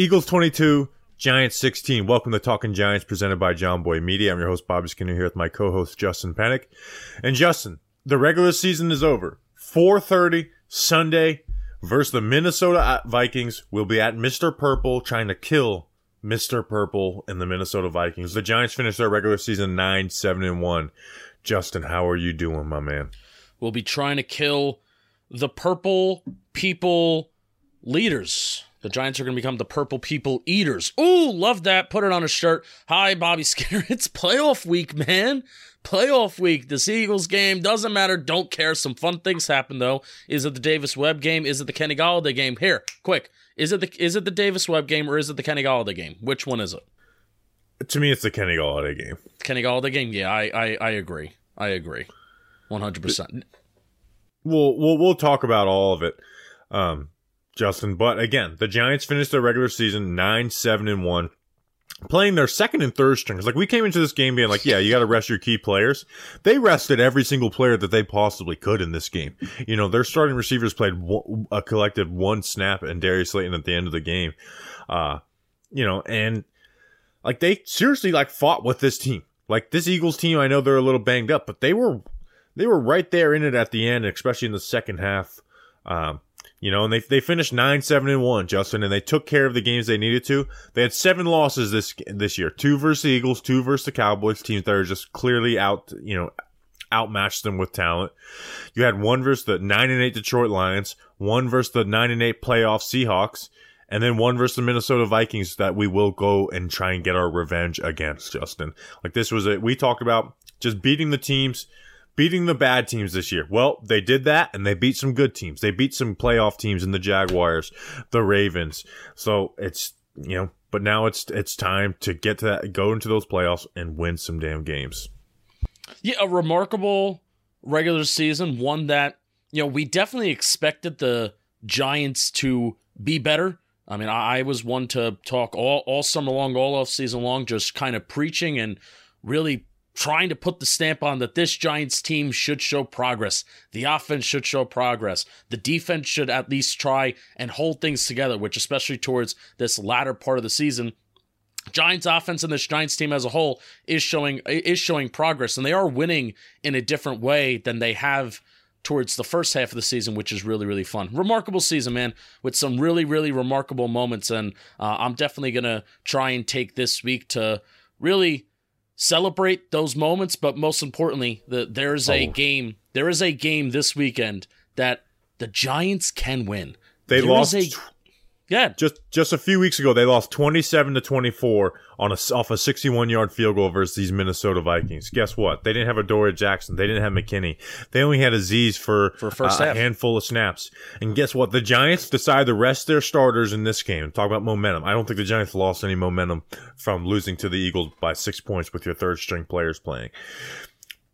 Eagles 22, Giants 16. Welcome to Talking Giants presented by Jomboy Media. I'm your host, Bobby Skinner, here with my co-host, Justin Penik. And Justin, the regular season is over. 4.30 Sunday versus the Minnesota Vikings. We'll be at Mr. Purple trying to kill Mr. Purple and the Minnesota Vikings. The Giants finished their regular season 9, 7, and 1. Justin, how are you doing, my man? We'll be trying to kill the Purple People leaders. The Giants are going to become the Purple People Eaters. Ooh, love that. Put it on a shirt. Hi, Bobby Skinner. It's playoff week, man. Playoff week. This Eagles game doesn't matter. Don't care. Some fun things happen though. Is it the Davis Webb game? Is it the Kenny Golladay game? Here, quick. Is it the is it the Davis Webb game or is it the Kenny Golladay game? Which one is it? To me, it's the Kenny Golladay game. Kenny Golladay game. Yeah, I I, I agree. I agree. One hundred percent. We'll we'll we'll talk about all of it. Um, Justin. But again, the Giants finished their regular season nine, seven, and one, playing their second and third strings. Like we came into this game being like, yeah, you got to rest your key players. They rested every single player that they possibly could in this game. You know, their starting receivers played a collective one snap and Darius Slayton at the end of the game. Uh, you know, and like they seriously like fought with this team. Like this Eagles team, I know they're a little banged up, but they were they were right there in it at the end, especially in the second half. Um, you know, and they they finished nine, seven, and one, Justin, and they took care of the games they needed to. They had seven losses this this year: two versus the Eagles, two versus the Cowboys, teams that are just clearly out, you know, outmatched them with talent. You had one versus the nine and eight Detroit Lions, one versus the nine and eight playoff Seahawks, and then one versus the Minnesota Vikings that we will go and try and get our revenge against. Justin, like this was it. We talked about just beating the teams beating the bad teams this year. Well, they did that and they beat some good teams. They beat some playoff teams in the Jaguars, the Ravens. So it's, you know, but now it's it's time to get to that go into those playoffs and win some damn games. Yeah, a remarkable regular season, one that, you know, we definitely expected the Giants to be better. I mean, I, was one to talk all, all summer long, all off season long, just kind of preaching and really trying to put the stamp on that this Giants team should show progress. The offense should show progress. The defense should at least try and hold things together, which, especially towards this latter part of the season, Giants offense and this Giants team as a whole is showing is showing progress, and they are winning in a different way than they have towards the first half of the season, which is really really fun. Remarkable season, man, with some really really remarkable moments, and uh, I'm definitely gonna try and take this week to really celebrate those moments, but most importantly, the, there's a oh. game. There is a game this weekend that the Giants can win. They there lost. A, yeah, just just a few weeks ago, they lost twenty seven to twenty four on a off a sixty one yard field goal versus these Minnesota Vikings. Guess what? They didn't have Adoree Jackson. They didn't have McKinney. They only had Azeez for for first uh, a handful of snaps. And guess what? The Giants decided to rest their starters in this game. Talk about momentum. I don't think the Giants lost any momentum from losing to the Eagles by six points with your third string players playing.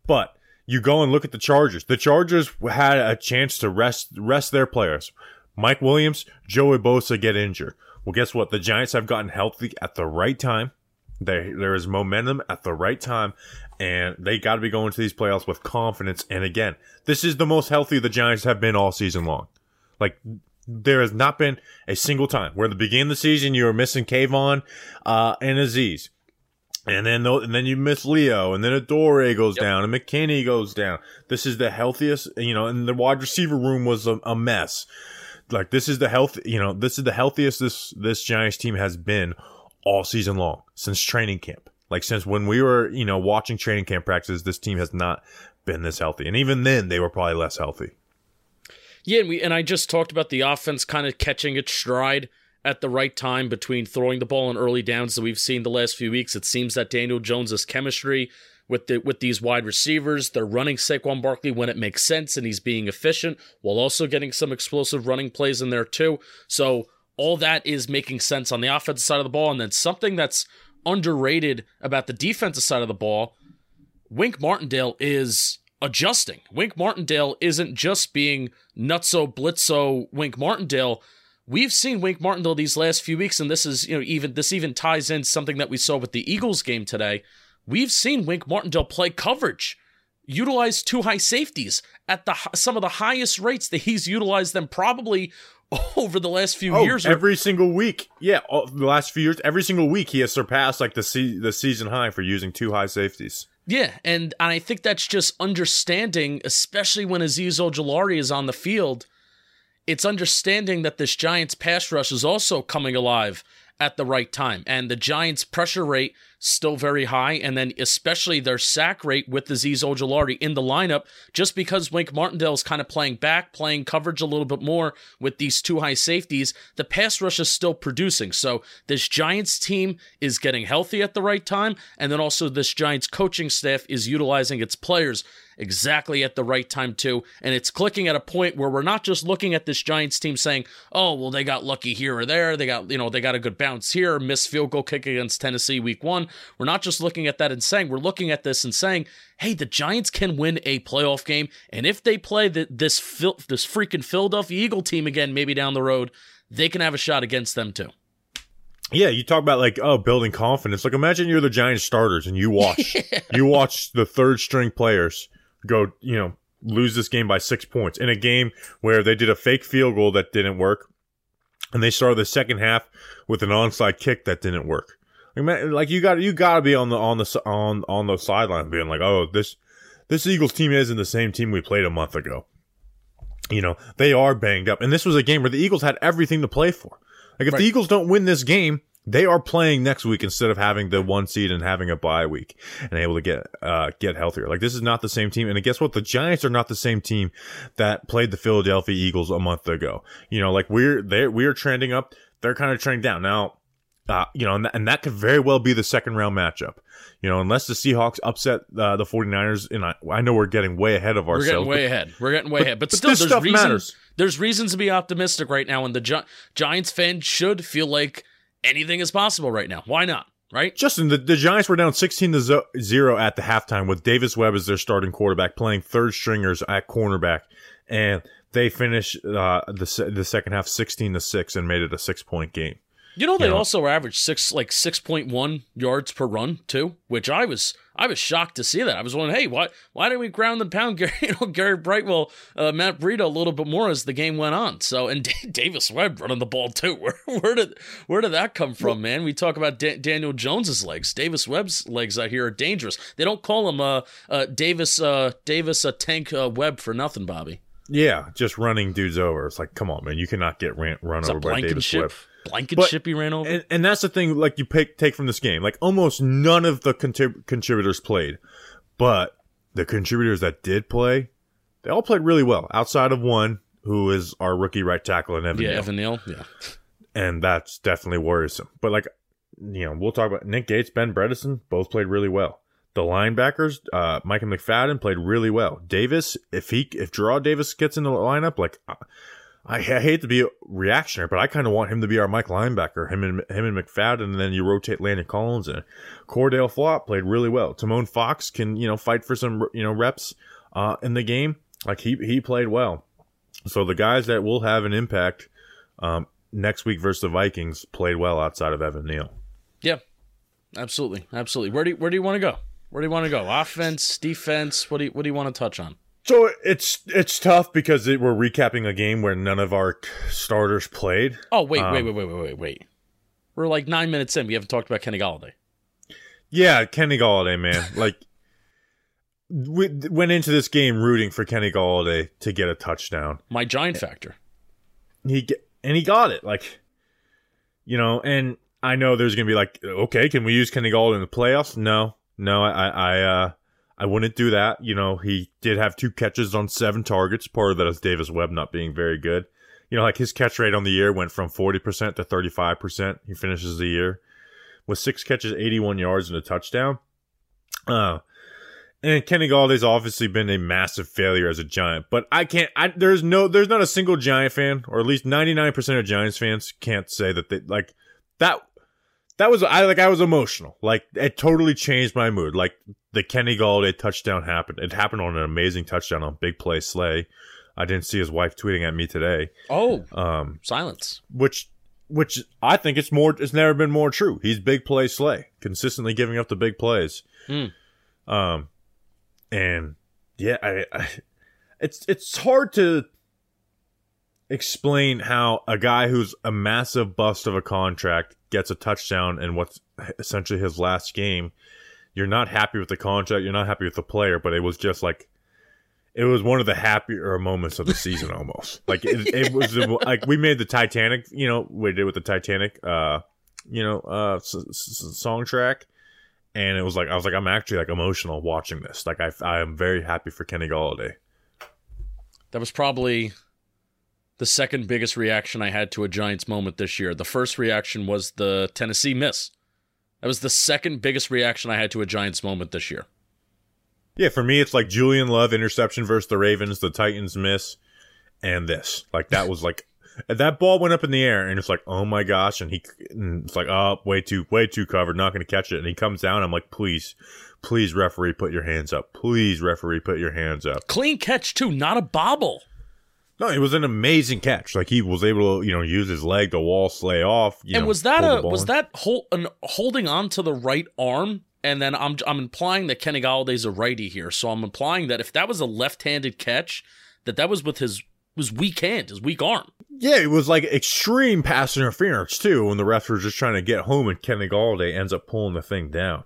But you go and look at the Chargers. The Chargers had a chance to rest rest their players. Mike Williams, Joey Bosa get injured. Well, guess what? The Giants have gotten healthy at the right time. There, there is momentum at the right time, and they got to be going to these playoffs with confidence. And again, this is the most healthy the Giants have been all season long. Like there has not been a single time where the beginning of the season you were missing Kayvon uh, and Azeez. And then, and then you miss Leo, and then Adoree goes yep. down, and McKinney goes down. This is the healthiest, you know, and the wide receiver room was a, a mess like this is the health, you know, this is the healthiest this this Giants team has been all season long since training camp. Like since when we were, you know, watching training camp practices, this team has not been this healthy. And even then they were probably less healthy. Yeah, and we and I just talked about the offense kind of catching its stride at the right time between throwing the ball in early downs that we've seen the last few weeks. It seems that Daniel Jones's chemistry with the with these wide receivers. They're running Saquon Barkley when it makes sense and he's being efficient while also getting some explosive running plays in there too. So all that is making sense on the offensive side of the ball. And then something that's underrated about the defensive side of the ball, Wink Martindale is adjusting. Wink Martindale isn't just being nutso blitzo Wink Martindale. We've seen Wink Martindale these last few weeks, and this is, you know, even this even ties in something that we saw with the Eagles game today we've seen Wink Martindale play coverage, utilize two high safeties at the some of the highest rates that he's utilized them probably over the last few Oh, years. every single week. Yeah, all, the last few years, every single week he has surpassed like the se- the season high for using two high safeties. Yeah, and, and I think that's just understanding, especially when Azeez Ojulari is on the field. It's understanding that this Giants pass rush is also coming alive at the right time. And the Giants' pressure rate still very high, and then especially their sack rate with Azeez Ojulari in the lineup, just because Wink Martindale is kind of playing back, playing coverage a little bit more with these two high safeties, the pass rush is still producing. So this Giants team is getting healthy at the right time, and then also this Giants coaching staff is utilizing its players exactly at the right time too. And it's clicking at a point where we're not just looking at this Giants team saying oh well they got lucky here or there. They got you know they got a good bounce here missed field goal kick against Tennessee week 1 we're not just looking at that and saying we're looking at this and saying hey the Giants can win a playoff game and if they play the, this Phil, this freaking Philadelphia Eagle team again maybe down the road they can have a shot against them too. Yeah, you talk about like oh building confidence. Like imagine you're the Giants starters and you watch. You watch the third string players go, you know, lose this game by 6 points in a game where they did a fake field goal that didn't work and they started the second half with an onside kick that didn't work. Like, man, like you got you got to be on the on the on on the sideline being like, "Oh, this this Eagles team isn't the same team we played a month ago." You know, they are banged up. And this was a game where the Eagles had everything to play for. Like if Right. the Eagles don't win this game, they are playing next week instead of having the one seed and having a bye week and able to get uh get healthier. Like this is not the same team. And guess what? The Giants are not the same team that played the Philadelphia Eagles a month ago. You know, like we're they we're trending up. They're kind of trending down now. Uh, you know, and that, and that could very well be the second round matchup. You know, unless the Seahawks upset uh, the 49ers, and I, I know we're getting way ahead of ourselves. We're getting way ahead. We're getting way ahead. But, but still, there's stuff reason, matters. There's reasons to be optimistic right now, and the Gi- Giants fan should feel like anything is possible right now. Why not? Right? Justin, the, the Giants were down 16 to 0 at the halftime with Davis Webb as their starting quarterback, playing third stringers at cornerback. And they finished uh, the, the second half 16 to 6 and made it a six point game. You know they know. also averaged six like six point one yards per run too, which I was I was shocked to see that. I was wondering, hey, why why did we ground and pound Gary, you know, Gary Brightwell, uh, Matt Breida a little bit more as the game went on? So and D- Davis Webb running the ball too. Where where did where did that come from, man? We talk about Da- Daniel Jones's legs. Davis Webb's legs I hear are dangerous. They don't call him uh, uh Davis uh Davis uh, Tank uh, Webb for nothing, Bobby. Yeah, just running dudes over. It's like, come on, man. You cannot get ran, run It's a over by Davis. Webb. Blankenship he ran over. And, and that's the thing, like you pick, take from this game. Like almost none of the contrib- contributors played, but the contributors that did play, they all played really well. Outside of one, who is our rookie right tackle in Evan. yeah, Neal. Evan Neal. Yeah. and that's definitely worrisome. But like, you know, we'll talk about Nick Gates, Ben Bredeson, both played really well. The linebackers, uh, and McFadden played really well. Davis, if he, if Gerard Davis gets in the lineup, like, I, I hate to be a reactionary, but I kind of want him to be our Mike linebacker, him and him and McFadden, and then you rotate Landon Collins in. Cor'Dale Flott played really well. Tomon Fox can, you know, fight for some, you know, reps, uh, in the game. Like he, he played well. So the guys that will have an impact, um, next week versus the Vikings played well outside of Evan Neal. Yeah, absolutely, absolutely. Where do you, where do you want to go? Where do you want to go? Offense, defense. What do you what do you want to touch on? So it's it's tough because it, we're recapping a game where none of our starters played. Oh wait, Um, wait, wait, wait, wait, wait, wait. We're like nine minutes in. We haven't talked about Kenny Golladay. Yeah, Kenny Golladay, man. like we went into this game rooting for Kenny Golladay to get a touchdown. My giant factor. He and he got it. Like you know, and I know there's gonna be like, okay, can we use Kenny Golladay in the playoffs? No, no, I, I, I uh, I wouldn't do that. You know, he did have two catches on seven targets. Part of that is Davis Webb not being very good. You know, like his catch rate on the year went from 40% to 35%. He finishes the year with six catches, 81 yards, and a touchdown. Uh, and Kenny Golladay's obviously been a massive failure as a Giant, but I can't. I, there's no, there's not a single Giant fan, or at least 99% of Giants fans can't say that they like that. That was I like. I was emotional. Like it totally changed my mood. Like the Kenny Golladay touchdown happened. It happened on an amazing touchdown on big play Slay. I didn't see his wife tweeting at me today. Oh, Um, silence. which which I think it's more it's never been more true. He's big play slay, consistently giving up the big plays. Hmm. Um and yeah, I, I it's it's hard to explain how a guy who's a massive bust of a contract gets a touchdown in what's essentially his last game. You're not happy with the contract. You're not happy with the player, but it was just like it was one of the happier moments of the season almost. Like it, it was like we made the Titanic, you know, we did with the Titanic, uh, you know, uh, s- s- song track, and it was like I was like I'm actually like emotional watching this. Like I I am very happy for Kenny Golladay. That was probably the second biggest reaction I had to a Giants moment this year. The first reaction was the Tennessee miss. That was the second biggest reaction I had to a Giants moment this year. Yeah, for me, it's like Julian Love interception versus the Ravens, the Titans miss, and this. Like that was like that ball went up in the air, and it's like, oh my gosh, and he, and it's like, oh, way too, way too covered, not going to catch it, and he comes down. I'm like, please, please, referee, put your hands up. Please, referee, put your hands up. Clean catch too, not a bobble. No, it was an amazing catch. Like he was able to, you know, use his leg to wall slay off. You and know, was that a was in. that hold, an, holding on to the right arm? And then I'm I'm implying that Kenny Golladay's a righty here, so I'm implying that if that was a left-handed catch, that that was with his was weak hand, his weak arm. Yeah, it was like extreme pass interference too when the refs were just trying to get home and Kenny Golladay ends up pulling the thing down.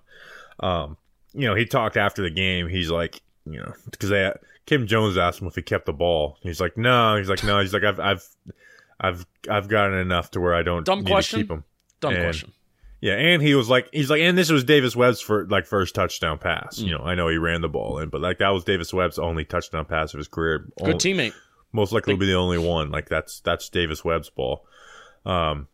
Um, you know, he talked after the game. He's like, you know, because they Kim Jones asked him if he kept the ball. He's like, no. He's like, no. He's like, I've I've I've I've gotten enough to where I don't Dumb need question. to keep him. Dumb And- question. Yeah, and he was like, he's like, and this was Davis Webb's for like first touchdown pass. Mm. You know, I know he ran the ball in, but like that was Davis Webb's only touchdown pass of his career. Good Only- teammate. most likely will be the only one. Like that's that's Davis Webb's ball. Um,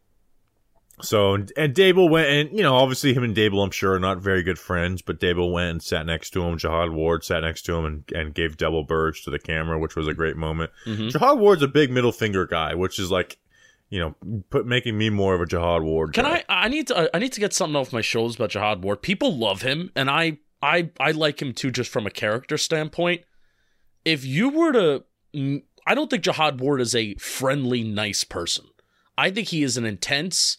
so and Daboll went and you know obviously him and Daboll I'm sure are not very good friends, but Daboll went and sat next to him. Jihad Ward sat next to him and, and gave double birds to the camera, which was a great moment. Mhm. Jihad Ward's a big middle finger guy, which is like you know put making me more of a Jihad Ward. Can guy. I? I need to. I need to get something off my shoulders about Jihad Ward. People love him, and I, I, I like him too, just from a character standpoint. If you were to, I don't think Jihad Ward is a friendly, nice person. I think he is an intense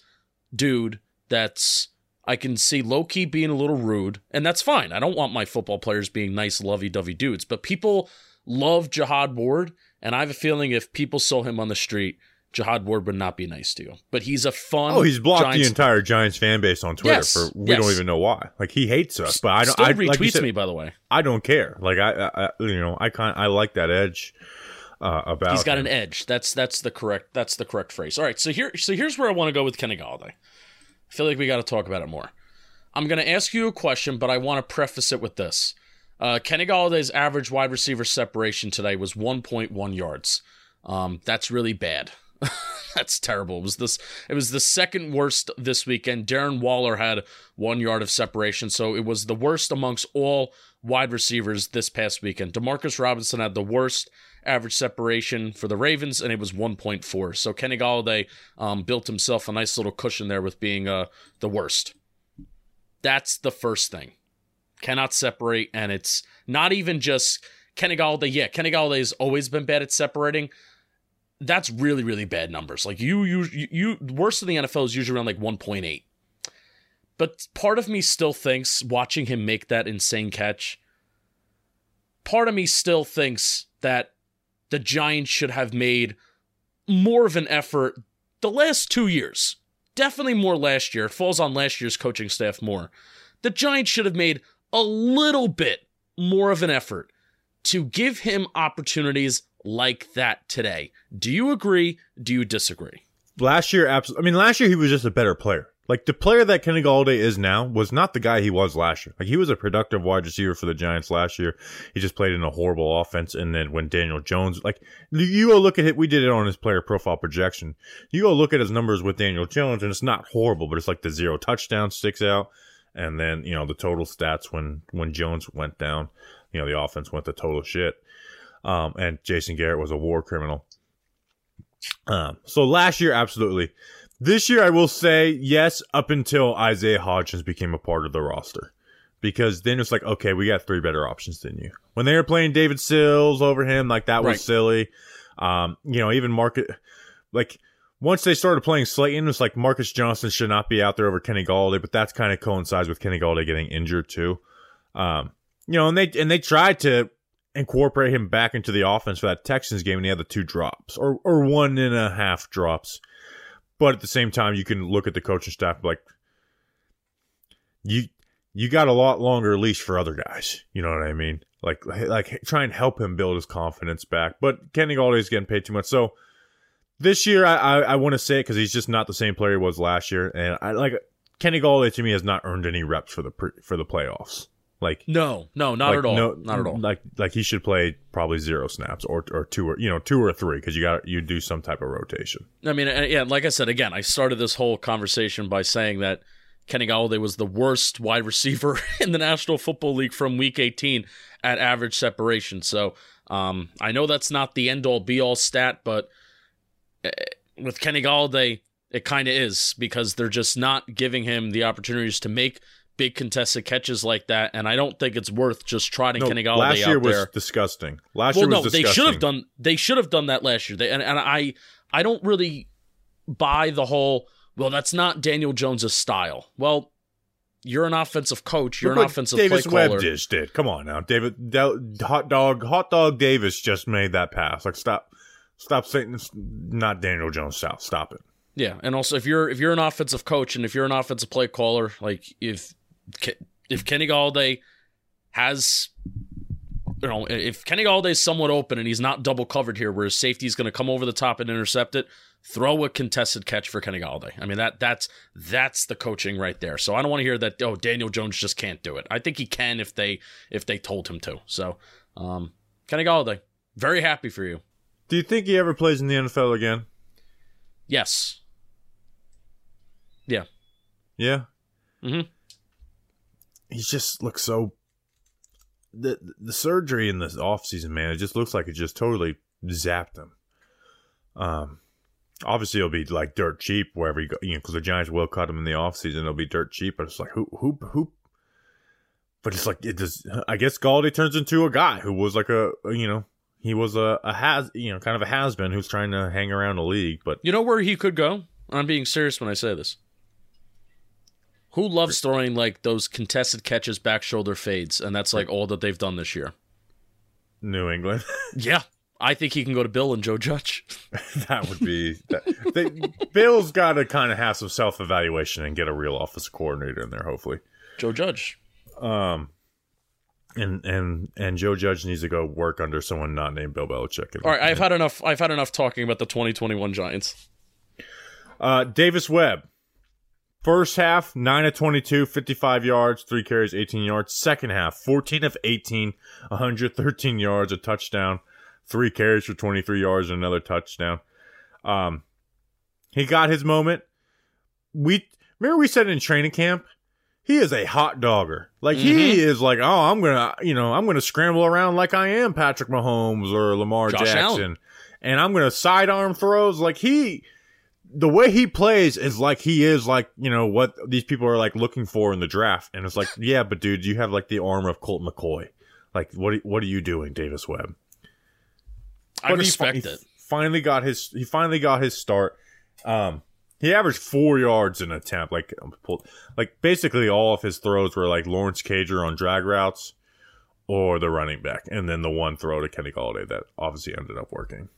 dude. That's I can see low key being a little rude, and that's fine. I don't want my football players being nice, lovey dovey dudes, but people love Jihad Ward, and I have a feeling if people saw him on the street. Jihad Ward would not be nice to you, but he's a fun. Oh, he's blocked Giants the entire Giants fan base on Twitter Yes, for we yes. don't even know why. Like he hates us, but I don't. Still I, retweets like said, me, by the way. I don't care. Like I, I I- you know, I kind I like that edge uh, about. He's got him. an edge. That's that's the correct that's the correct phrase. All right, so here so here's where I want to go with Kenny Golladay. I feel like we got to talk about it more. I'm going to ask you a question, but I want to preface it with this. Uh, Kenny Golladay's average wide receiver separation today was 1.1 yards. Um, that's really bad. that's terrible. It was this. It was the second worst this weekend. Darren Waller had one yard of separation, so it was the worst amongst all wide receivers this past weekend. Demarcus Robinson had the worst average separation for the Ravens, and it was 1.4. So Kenny Golladay um, built himself a nice little cushion there with being uh, the worst. That's the first thing. Cannot separate, and it's not even just Kenny Golladay. Yeah, Kenny Golladay has always been bad at separating. That's really, really bad numbers. Like you, you, you, worst in the NFL is usually around like 1.8. But part of me still thinks watching him make that insane catch. Part of me still thinks that the Giants should have made more of an effort the last two years. Definitely more last year. It falls on last year's coaching staff more. The Giants should have made a little bit more of an effort to give him opportunities like that today. Do you agree? Do you disagree? last year. Absolutely. I mean, last year he was just a better player. Like the player that Kenny Golladay is now was not the guy he was last year. Like he was a productive wide receiver for the Giants last year. He just played in a horrible offense. And then when Daniel Jones, like you go look at it, we did it on his player profile projection. You go look at his numbers with Daniel Jones, and it's not horrible, but it's like the zero touchdown sticks out. And then you know the total stats when when Jones went down, you know the offense went to total shit. Um, and Jason Garrett was a war criminal. Um, so last year, absolutely. This year, I will say yes, up until Isaiah Hodgins became a part of the roster. Because then it's like, okay, we got three better options than you. When they were playing David Sills over him, like that was Right. silly. Um, you know, even Market, like once they started playing Slayton, it's like Marcus Johnson should not be out there over Kenny Golladay, but that's kind of coincides with Kenny Golladay getting injured too. Um, you know, and they and they tried to incorporate him back into the offense for that Texans game, and he had the two drops or or one and a half drops. But at the same time, you can look at the coaching staff like you you got a lot longer leash for other guys. You know what I mean? Like like try and help him build his confidence back. But Kenny Golladay's getting paid too much, so this year I I, I want to say it because he's just not the same player he was last year, and I like Kenny Golladay to me has not earned any reps for the for the playoffs. Like no, no, not like, at all. No, not at all. Like like he should play probably zero snaps or or two or you know two or three because you got you do some type of rotation. I mean, yeah, like I said again, I started this whole conversation by saying that Kenny Golladay was the worst wide receiver in the National Football League from Week 18 at average separation. So um, I know that's not the end all be all stat, but eh, with Kenny Golladay, it kind of is because they're just not giving him the opportunities to make big contested catches like that, and I don't think it's worth just trotting no, Kenny last year was there. disgusting. Last well, year was no, disgusting. they should have done. They should have done that last year. They, and, and I, I don't really buy the whole. Well, that's not Daniel Jones's style. Well, you're an offensive coach. You're Look an offensive Davis play caller. Webb just did. Come on now, David. Da- hot dog, hot dog. Davis just made that pass. Like stop, stop saying it's not Daniel Jones style. Stop it. Yeah, and also if you're if you're an offensive coach and if you're an offensive play caller, like if if Kenny Golladay has you know, if Kenny Golladay is somewhat open and he's not double covered here, where his safety is going to come over the top and intercept it, throw a contested catch for Kenny Golladay. I mean that that's that's the coaching right there. So I don't want to hear that. Oh, Daniel Jones just can't do it. I think he can if they if they told him to. So, um, Kenny Golladay, very happy for you. Do you think he ever plays in the NFL again? Yes. Yeah. Yeah. Mm-hmm. He just looks so. The the surgery in this offseason, man, it just looks like it just totally zapped him. Um, obviously it'll be like dirt cheap wherever you go, you know, because the Giants will cut him in the offseason. It'll be dirt cheap, but it's like who who who. But it's like it does. I guess Golladay turns into a guy who was like a you know he was a, a has you know kind of a has been who's trying to hang around the league. But You know where he could go? I'm being serious when I say this. Who loves throwing like those contested catches, back shoulder fades, and that's like all that they've done this year. New England. Yeah, I think he can go to Bill and Joe Judge. that would be that, they, Bill's got to kind of have some self evaluation and get a real office coordinator in there, hopefully. Joe Judge. Um, and and and Joe Judge needs to go work under someone not named Bill Belichick. And, All right, I've had enough. I've had enough talking about the 2021 Giants. uh, Davis Webb. First half, 9 of 22, 55 yards, 3 carries, 18 yards. Second half, 14 of 18, 113 yards, a touchdown, 3 carries for 23 yards, and another touchdown. Um, he got his moment. We remember we said in training camp, he is a hot dogger. Like Mm-hmm. he is like, oh, I'm gonna, you know, I'm gonna scramble around like I am Patrick Mahomes or Lamar Josh Jackson, Allen. and I'm gonna sidearm throws. Like he, the way he plays is like he is like you know what these people are like looking for in the draft, and it's like, yeah, but dude, you have like the arm of Colt McCoy. Like what? What are you doing, Davis Webb? I But he respect fi- it. He finally got his. He finally got his start. Um, he averaged four yards in an attempt. Like, um, like basically all of his throws were like Lawrence Cager on drag routes, or the running back, and then the one throw to Kenny Golladay that obviously ended up working.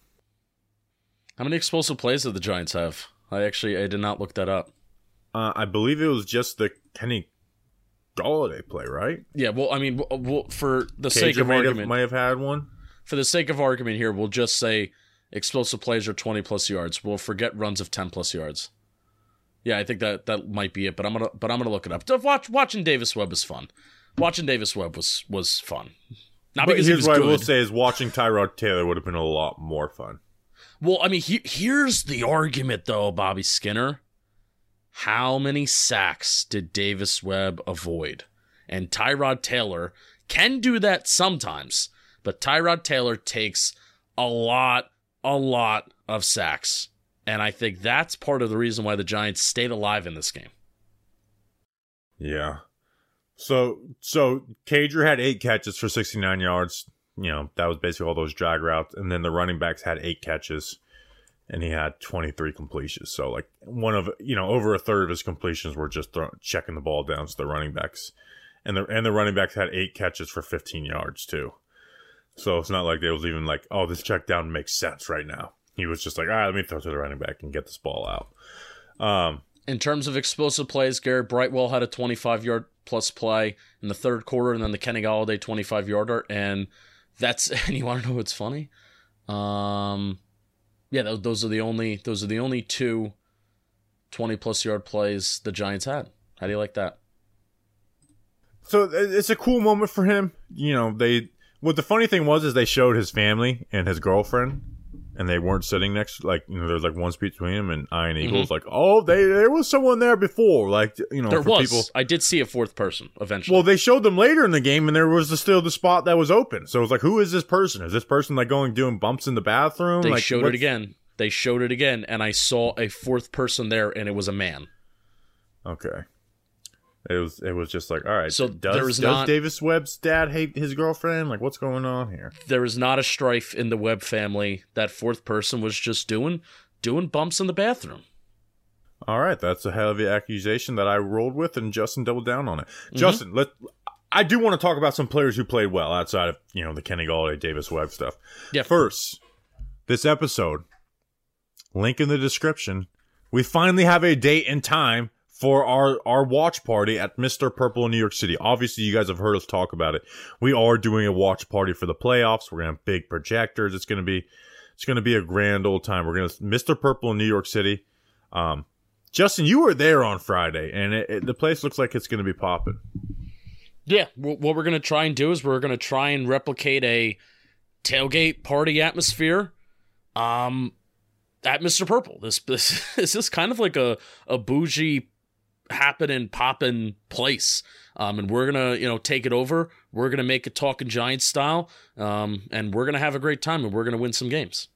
How many explosive plays did the Giants have? I actually I did not look that up. Uh, I believe it was just the Kenny Golladay play, right? Yeah, well, I mean, w- w- for the sake of might have, argument, might have had one. for the sake of argument here, we'll just say explosive plays are 20 plus yards. We'll forget runs of 10 plus yards. Yeah, I think that that might be it, but I'm gonna but I'm gonna look it up. Watch, watching Davis Webb is fun. Watching Davis Webb was was fun. Not But because he here's was what good. I will say: is watching Tyrod Taylor would have been a lot more fun. Well, I mean, he, here's the argument though, Bobby Skinner. How many sacks did Davis Webb avoid? And Tyrod Taylor can do that sometimes, but Tyrod Taylor takes a lot, a lot of sacks. And I think that's part of the reason why the Giants stayed alive in this game. Yeah. So so Cager had eight catches for 69 yards. You know, that was basically all those drag routes. And then the running backs had eight catches and he had 23 completions. So like one of, you know, over a third of his completions were just throw, checking the ball down to the running backs. And the and the running backs had eight catches for 15 yards too. So it's not like they was even like, oh, this check down makes sense right now. He was just like, all right, let me throw to the running back and get this ball out. Um, in terms of explosive plays, Garrett Brightwell had a 25 yard plus play in the third quarter, and then the Kenny Golladay 25 yarder. And that's and you want to know what's funny? Um, yeah, those, those are the only those are the only two 20 plus yard plays the Giants had. How do you like that? So it's a cool moment for him. You know, they what the funny thing was is they showed his family and his girlfriend and they weren't sitting next like you know there's like one between him and Ian Eagles mm-hmm. like oh they there was someone there before like you know there was people, I did see a fourth person eventually. Well they showed them later in the game and there was the, still the spot that was open. So it was like who is this person? Is this person like going doing bumps in the bathroom? They like, showed it again. They showed it again and I saw a fourth person there and it was a man. Okay it was it was just like all right. So does, there was does not, Davis Webb's dad hate his girlfriend? Like what's going on here? There is not a strife in the Webb family. That fourth person was just doing doing bumps in the bathroom. All right, that's a heavy accusation that I rolled with, and Justin doubled down on it. Mm-hmm. Justin, let I do want to talk about some players who played well outside of you know the Kenny Golladay, Davis Webb stuff. Yeah. First, this episode, link in the description. We finally have a date and time for our our watch party at Mr. Purple in New York City. Obviously, you guys have heard us talk about it. We are doing a watch party for the playoffs. We're gonna have big projectors. It's gonna be it's gonna be a grand old time. We're gonna Mr. Purple in New York City. Um, Justin, you were there on Friday, and it, it, the place looks like it's gonna be popping. Yeah, what we're gonna try and do is we're gonna try and replicate a tailgate party atmosphere. Um, at Mr. Purple. This this, this is kind of like a, a bougie happening, popping place. Um, and we're gonna, you know, take it over. We're gonna make it talking Giants style, um, and we're gonna have a great time, and we're gonna win some games.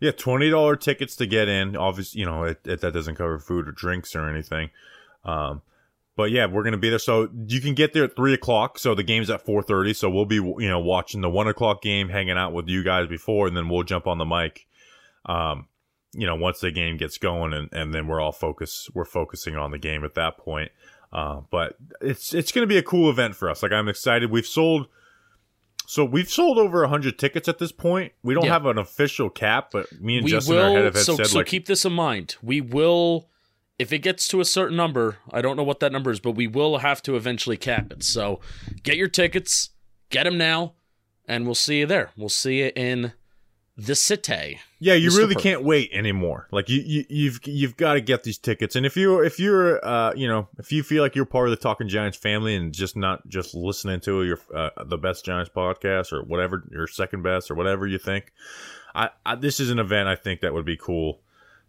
Yeah, twenty dollar tickets to get in. Obviously, you know it, it, that doesn't cover food or drinks or anything. Um, but yeah, we're gonna be there. So you can get there at three o'clock. So the game's at four thirty. So we'll be, you know, watching the one o'clock game, hanging out with you guys before, and then we'll jump on the mic. Um, you know, once the game gets going and, and then we're all focus we're focusing on the game at that point. Uh, but it's it's going to be a cool event for us. Like I'm excited. We've sold so we've sold over 100 tickets at this point. We don't yeah. have an official cap, but me and we Justin will, our head of so, said so like keep this in mind. We will if it gets to a certain number, I don't know what that number is, but we will have to eventually cap it. So get your tickets, get them now, and we'll see you there. We'll see you in the city. Yeah, you really can't wait anymore. Like you, you you've you've got to get these tickets. And if you if you're uh you know if you feel like you're part of the Talking Giants family and just not just listening to your uh, the best Giants podcast or whatever your second best or whatever you think, I, I this is an event I think that would be cool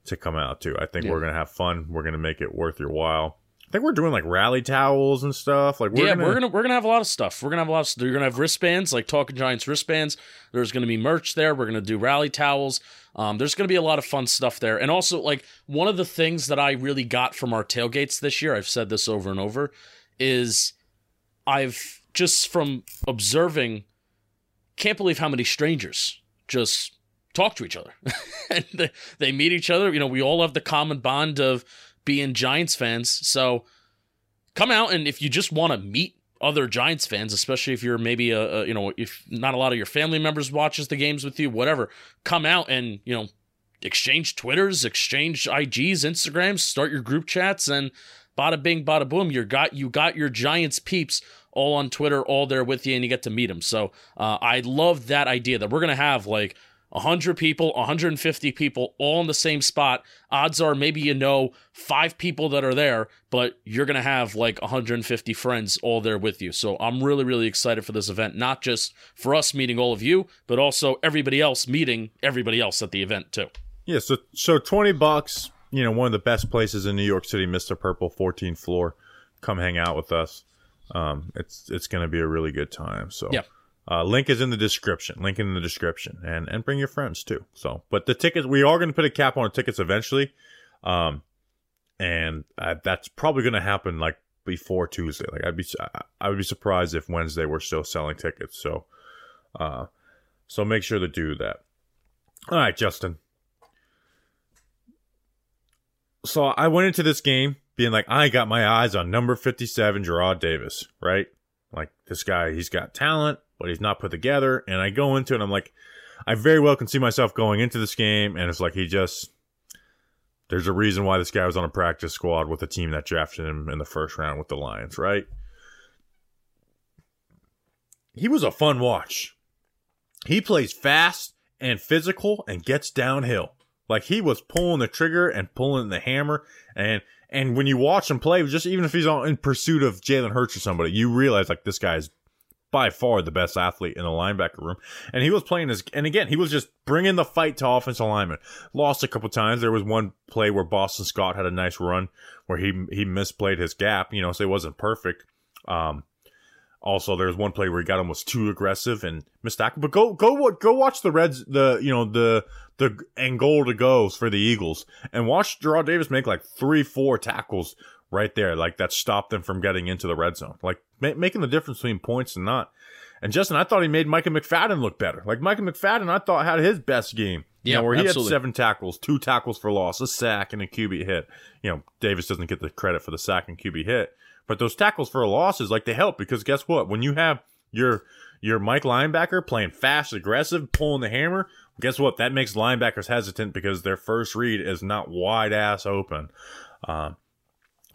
to come out to. I think yeah. we're gonna have fun. We're gonna make it worth your while. I think we're doing like rally towels and stuff. Like, we're yeah, gonna... we're gonna we're gonna have a lot of stuff. We're gonna have a lot. Of, you're gonna have wristbands, like Talking Giants wristbands. There's gonna be merch there. We're gonna do rally towels. Um, there's gonna be a lot of fun stuff there. And also, like one of the things that I really got from our tailgates this year, I've said this over and over, is I've just from observing, can't believe how many strangers just talk to each other and they, they meet each other. You know, we all have the common bond of being Giants fans. So come out and if you just want to meet other Giants fans, especially if you're maybe a, a, you know if not a lot of your family members watches the games with you, whatever, come out and you know exchange Twitters, exchange IGs, Instagrams, start your group chats, and bada bing, bada boom, you got you got your Giants peeps all on Twitter, all there with you, and you get to meet them. So uh, I love that idea that we're gonna have like 100 people, 150 people all in the same spot. Odds are maybe you know five people that are there, but you're going to have like 150 friends all there with you. So I'm really, really excited for this event, not just for us meeting all of you, but also everybody else meeting everybody else at the event too. Yeah, so so 20 bucks, you know, one of the best places in New York City, Mr. Purple, 14th floor. Come hang out with us. Um, it's it's going to be a really good time. So yeah. Uh, link is in the description. Link in the description, and and bring your friends too. So, but the tickets we are going to put a cap on the tickets eventually, um, and that's probably going to happen like before Tuesday. Like I'd be I would be surprised if Wednesday we're still selling tickets. So, uh, so make sure to do that. All right, Justin. So I went into this game being like, I got my eyes on number fifty-seven, Gerard Davis. Right, like this guy, he's got talent but he's not put together. And I go into it, I'm like, I very well can see myself going into this game, and it's like he just. There's a reason why this guy was on a practice squad with a team that drafted him in the first round with the Lions, right? He was a fun watch. He plays fast and physical and gets downhill. Like he was pulling the trigger and pulling the hammer and and when you watch him play, just even if he's on, in pursuit of Jalen Hurts or somebody, you realize like this guy's by far the best athlete in the linebacker room. And he was playing his, and again, he was just bringing the fight to offensive linemen. Lost a couple times. There was one play where Boston Scott had a nice run where he, he misplayed his gap, you know, so it wasn't perfect. Um, also, there's one play where he got almost too aggressive and missed tackle. But go, go, go watch the Reds, the, you know, the, the and goal to goes for the Eagles and watch Jarrad Davis make like three, four tackles right there, like that stopped them from getting into the red zone, like ma- making the difference between points and not. And Justin, I thought he made Micah McFadden look better. Like Micah McFadden, I thought had his best game. You Yeah, know, where he absolutely. had seven tackles, two tackles for loss, a sack, and a QB hit. You know, Davis doesn't get the credit for the sack and QB hit, but those tackles for losses like they help because guess what? When you have your your Mike linebacker playing fast, aggressive, pulling the hammer, guess what? That makes linebackers hesitant because their first read is not wide ass open. Um,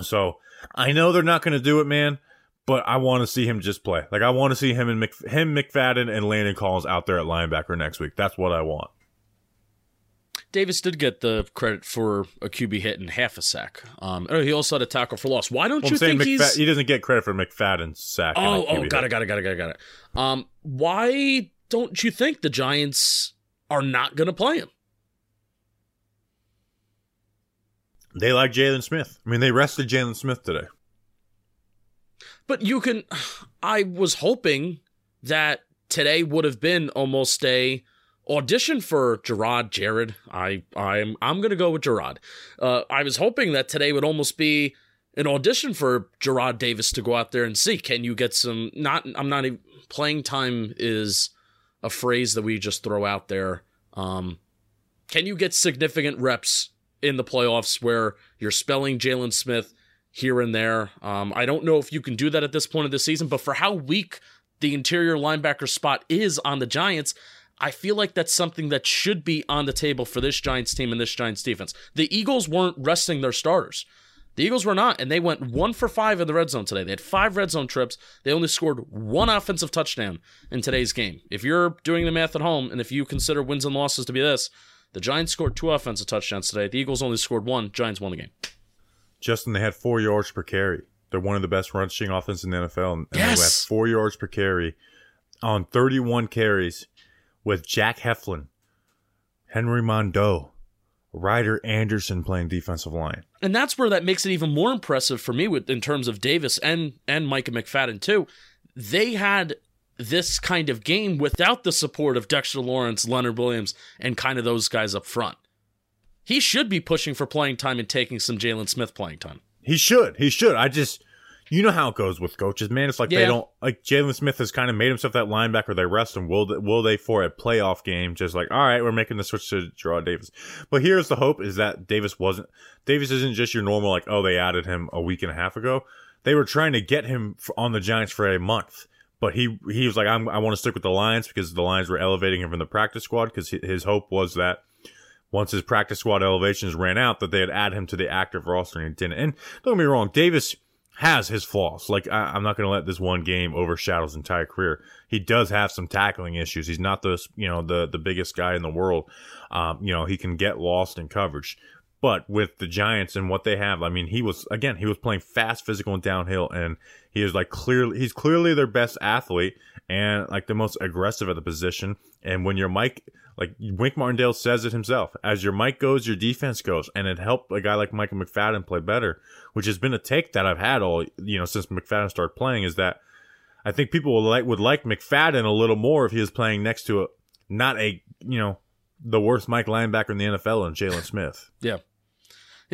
so I know they're not going to do it, man. But I want to see him just play. Like I want to see him and Mc, him, McFadden, and Landon Collins out there at linebacker next week. That's what I want. Davis did get the credit for a QB hit and half a sack. Um, oh, he also had a tackle for loss. Why don't Well, you think McFa- he's? he doesn't get credit for McFadden's sack. Oh, oh, got hit. it, got it, got it, got it, got it. Um, why don't you think the Giants are not going to play him? They like Jalen Smith. I mean, they rested Jalen Smith today. But you can. I was hoping that today would have been almost a audition for Gerard Jared. I I'm I'm gonna go with Gerard. Uh, I was hoping that today would almost be an audition for Gerard Davis to go out there and see can you get some. Not I'm not even playing time is a phrase that we just throw out there. Um, can you get significant reps in the playoffs where you're spelling Jalen Smith here and there? Um, I don't know if you can do that at this point of the season, but for how weak the interior linebacker spot is on the Giants, I feel like that's something that should be on the table for this Giants team and this Giants defense. The Eagles weren't resting their starters. The Eagles were not, and they went one for five in the red zone today. They had five red zone trips. They only scored one offensive touchdown in today's game. If you're doing the math at home, and if you consider wins and losses to be this, the Giants scored two offensive touchdowns today. The Eagles only scored one. Giants won the game. Justin, they had four yards per carry. They're one of the best rushing offense in the NFL, and and they had four yards per carry on 31 carries with Jack Heflin, Henry Mondeaux, Ryder Anderson playing defensive line. and that's where that makes it even more impressive for me with in terms of Davis and and Micah McFadden too. They had this kind of game without the support of Dexter Lawrence, Leonard Williams, and kind of those guys up front. He should be pushing for playing time and taking some Jalen Smith playing time. He should. He should. I just, you know how it goes with coaches, man. It's like they don't like Jalen Smith has kind of made himself that linebacker. They rest him. Will they, will they for a playoff game? Just like, all right, we're making the switch to Gerard Davis. But here's the hope: is that Davis wasn't. Davis isn't just your normal like, oh, they added him a week and a half ago. They were trying to get him on the Giants for a month. But he he was like, I want to stick with the Lions because the Lions were elevating him from the practice squad because his hope was that once his practice squad elevations ran out, that they'd add him to the active roster and didn't. And don't get me wrong, Davis has his flaws. Like I, I'm not going to let this one game overshadow his entire career. He does have some tackling issues. He's not the you know the the biggest guy in the world. Um, you know he can get lost in coverage. But with the Giants and what they have, I mean, he was again, he was playing fast, physical, and downhill, and he is like clearly, he's clearly their best athlete and like the most aggressive at the position. And when your Mike, like Wink Martindale says it himself, as your Mike goes, your defense goes, and it helped a guy like Michael McFadden play better, which has been a take that I've had all you know since McFadden started playing. Is that I think people would like would like McFadden a little more if he was playing next to a not a you know the worst Mike linebacker in the NFL and Jalen Smith. Yeah.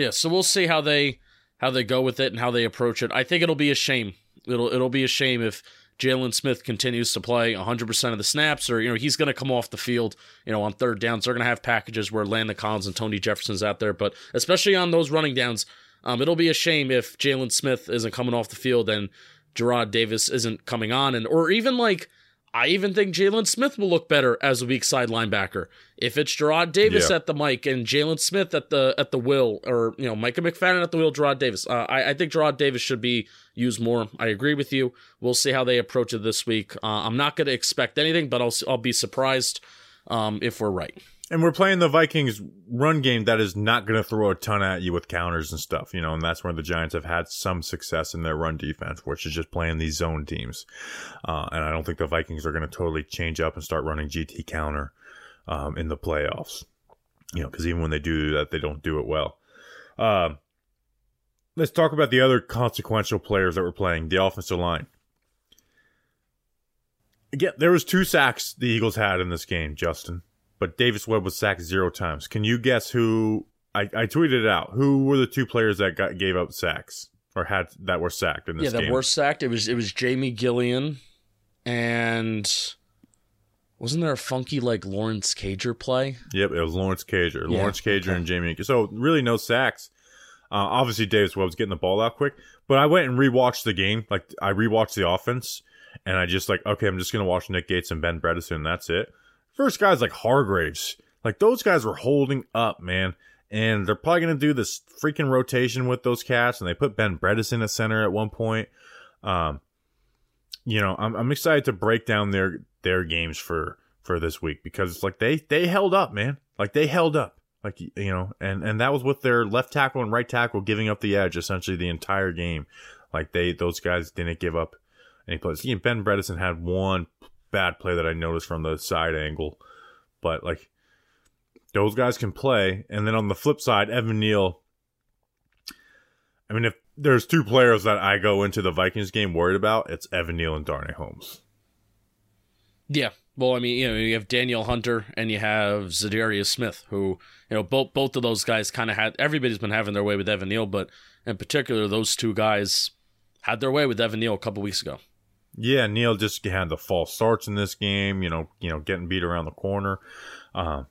Yeah, so we'll see how they how they go with it and how they approach it. I think it'll be a shame. It'll it'll be a shame if Jalen Smith continues to play 100% of the snaps, or you know he's going to come off the field, you know, on third downs. They're going to have packages where Landon Collins and Tony Jefferson's out there, but especially on those running downs, um, it'll be a shame if Jalen Smith isn't coming off the field and Gerard Davis isn't coming on, and or even like I even think Jaylon Smith will look better as a weak side linebacker. If it's Jarrad Davis Yeah. at the mic and Jaylon Smith at the at the will, or you know Micah McFadden at the wheel, Jarrad Davis. Uh, I, I think Jarrad Davis should be used more. I agree with you. We'll see how they approach it this week. Uh, I'm not going to expect anything, but I'll I'll be surprised um, if we're right. And we're playing the Vikings run game that is not going to throw a ton at you with counters and stuff, you know, and that's where the Giants have had some success in their run defense, which is just playing these zone teams. Uh, and I don't think the Vikings are going to totally change up and start running GT counter um, in the playoffs, you know, because even when they do that, they don't do it well. Um, let's talk about the other consequential players that were playing the offensive line. Again, there was two sacks the Eagles had in this game, Justin but Davis Webb was sacked zero times. Can you guess who? I, I tweeted it out. Who were the two players that got gave up sacks or had that were sacked in this yeah, that were sacked. It was it was Jamie Gillan, and wasn't there a funky like Lawrence Cager play? Yep, it was Lawrence Cager. Yeah, Lawrence Cager okay. and Jamie. So really no sacks. Uh, obviously Davis Webb's getting the ball out quick, but I went and rewatched the game. Like I rewatched the offense, and I just like okay, I'm just gonna watch Nick Gates and Ben Bredeson. And that's it. First guys like Hargraves, like those guys were holding up, man. And they're probably gonna do this freaking rotation with those cats, and they put Ben Bredeson the center at one point. Um, you know, I'm I'm excited to break down their their games for for this week because it's like they they held up, man. Like they held up. Like you know, and and that was with their left tackle and right tackle giving up the edge essentially the entire game. Like they those guys didn't give up any plays. Ben Bredeson had one bad play that I noticed from the side angle, but like those guys can play. And then on the flip side, Evan Neal. I mean, if there's two players that I go into the Vikings game worried about, it's Evan Neal and Darnay Holmes. Yeah. Well, I mean, you know, you have Danielle Hunter and you have Za'Darius Smith, who, you know, both both of those guys kind of had. Everybody's been having their way with Evan Neal, but in particular, those two guys had their way with Evan Neal a couple weeks ago. Yeah, Neal just had the false starts in this game. You know, you know, getting beat around the corner. Um,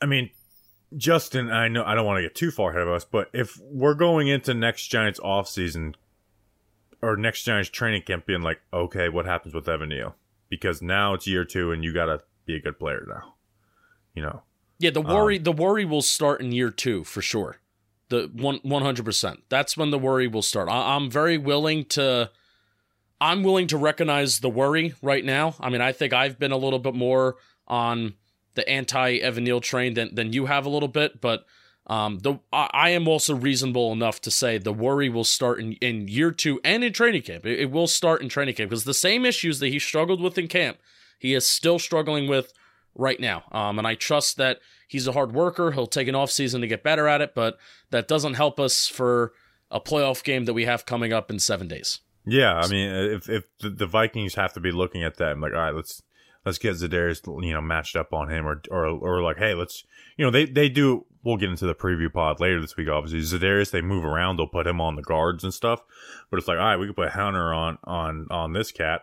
I mean, Justin, I know I don't want to get too far ahead of us, but if we're going into next Giants offseason or next Giants training camp being like, okay, what happens with Evan Neal? Because now it's year two and you got to be a good player now. You know, Yeah, the worry the worry will start in year two for sure. The one one hundred percent. That's when the worry will start. I, I'm very willing to. I'm willing to recognize the worry right now. I mean, I think I've been a little bit more on the anti Evan Neal train than than you have a little bit, but um, the I, I am also reasonable enough to say the worry will start in, in year two and in training camp. It, it will start in training camp because the same issues that he struggled with in camp, he is still struggling with right now. Um, and I trust that he's a hard worker. He'll take an off season to get better at it, but that doesn't help us for a playoff game that we have coming up in seven days. Yeah, I mean, if if the, Vikings have to be looking at that, like, all right, let's let's get Za'Darius, you know, matched up on him, or or or like, hey, let's, you know, they they do. We'll get into the preview pod later this week. Obviously, Za'Darius, they move around, they'll put him on the guards and stuff. But it's like, all right, we can put Hunter on on on this cat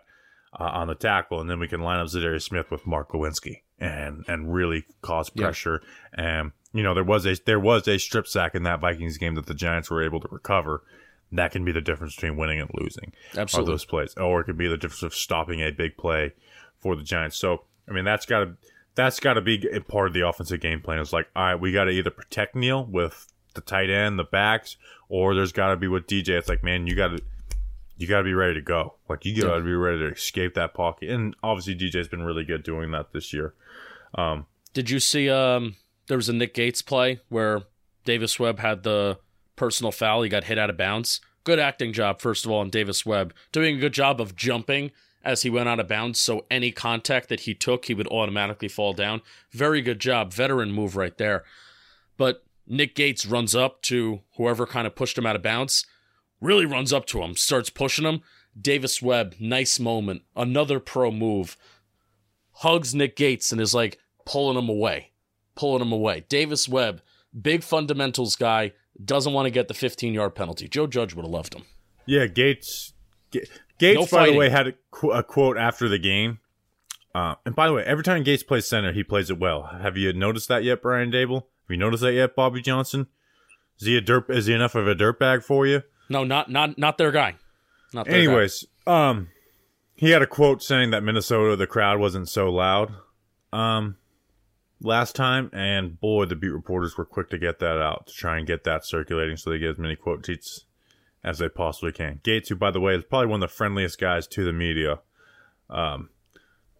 uh, on the tackle, and then we can line up Za'Darius Smith with Mark Lewinsky and and really cause Yeah. pressure. And you know, there was a there was a strip sack in that Vikings game that the Giants were able to recover. That can be the difference between winning and losing Absolutely. those plays, or it could be the difference of stopping a big play for the Giants. So, I mean, that's got to that's got to be part of the offensive game plan. It's like, all right, we got to either protect Neal with the tight end, the backs, or there's got to be with DJ. It's like, man, you got to you got to be ready to go. Like you got to be ready to escape that pocket. And obviously, DJ's been really good doing that this year. Um, Did you see um there was a Nick Gates play where Davis Webb had the personal foul, he got hit out of bounds. Good acting job, first of all, on Davis Webb. Doing a good job of jumping as he went out of bounds, so any contact that he took, he would automatically fall down. Very good job. Veteran move right there. But Nick Gates runs up to whoever kind of pushed him out of bounds, really runs up to him, starts pushing him. Davis Webb, nice moment. Another pro move. Hugs Nick Gates and is like pulling him away. Pulling him away. Davis Webb, big fundamentals guy, doesn't want to get the 15 yard penalty. Joe Judge would have loved him. yeah, Gates. Ga- Gates, No by the way, had a, qu- a quote after the game. Uh, and by the way, every time Gates plays center, he plays it well. Have you noticed that yet, Brian Daboll? Have you noticed that yet, Bobby Johnson? Is he a dirt? Is he enough of a dirtbag for you? No, not not not their guy. Not their guy. Anyways, um, he had a quote saying that Minnesota, the crowd wasn't so loud, um, last time, and boy, the beat reporters were quick to get that out to try and get that circulating, so they get as many quote tweets as they possibly can. Gates, who by the way is probably one of the friendliest guys to the media, um,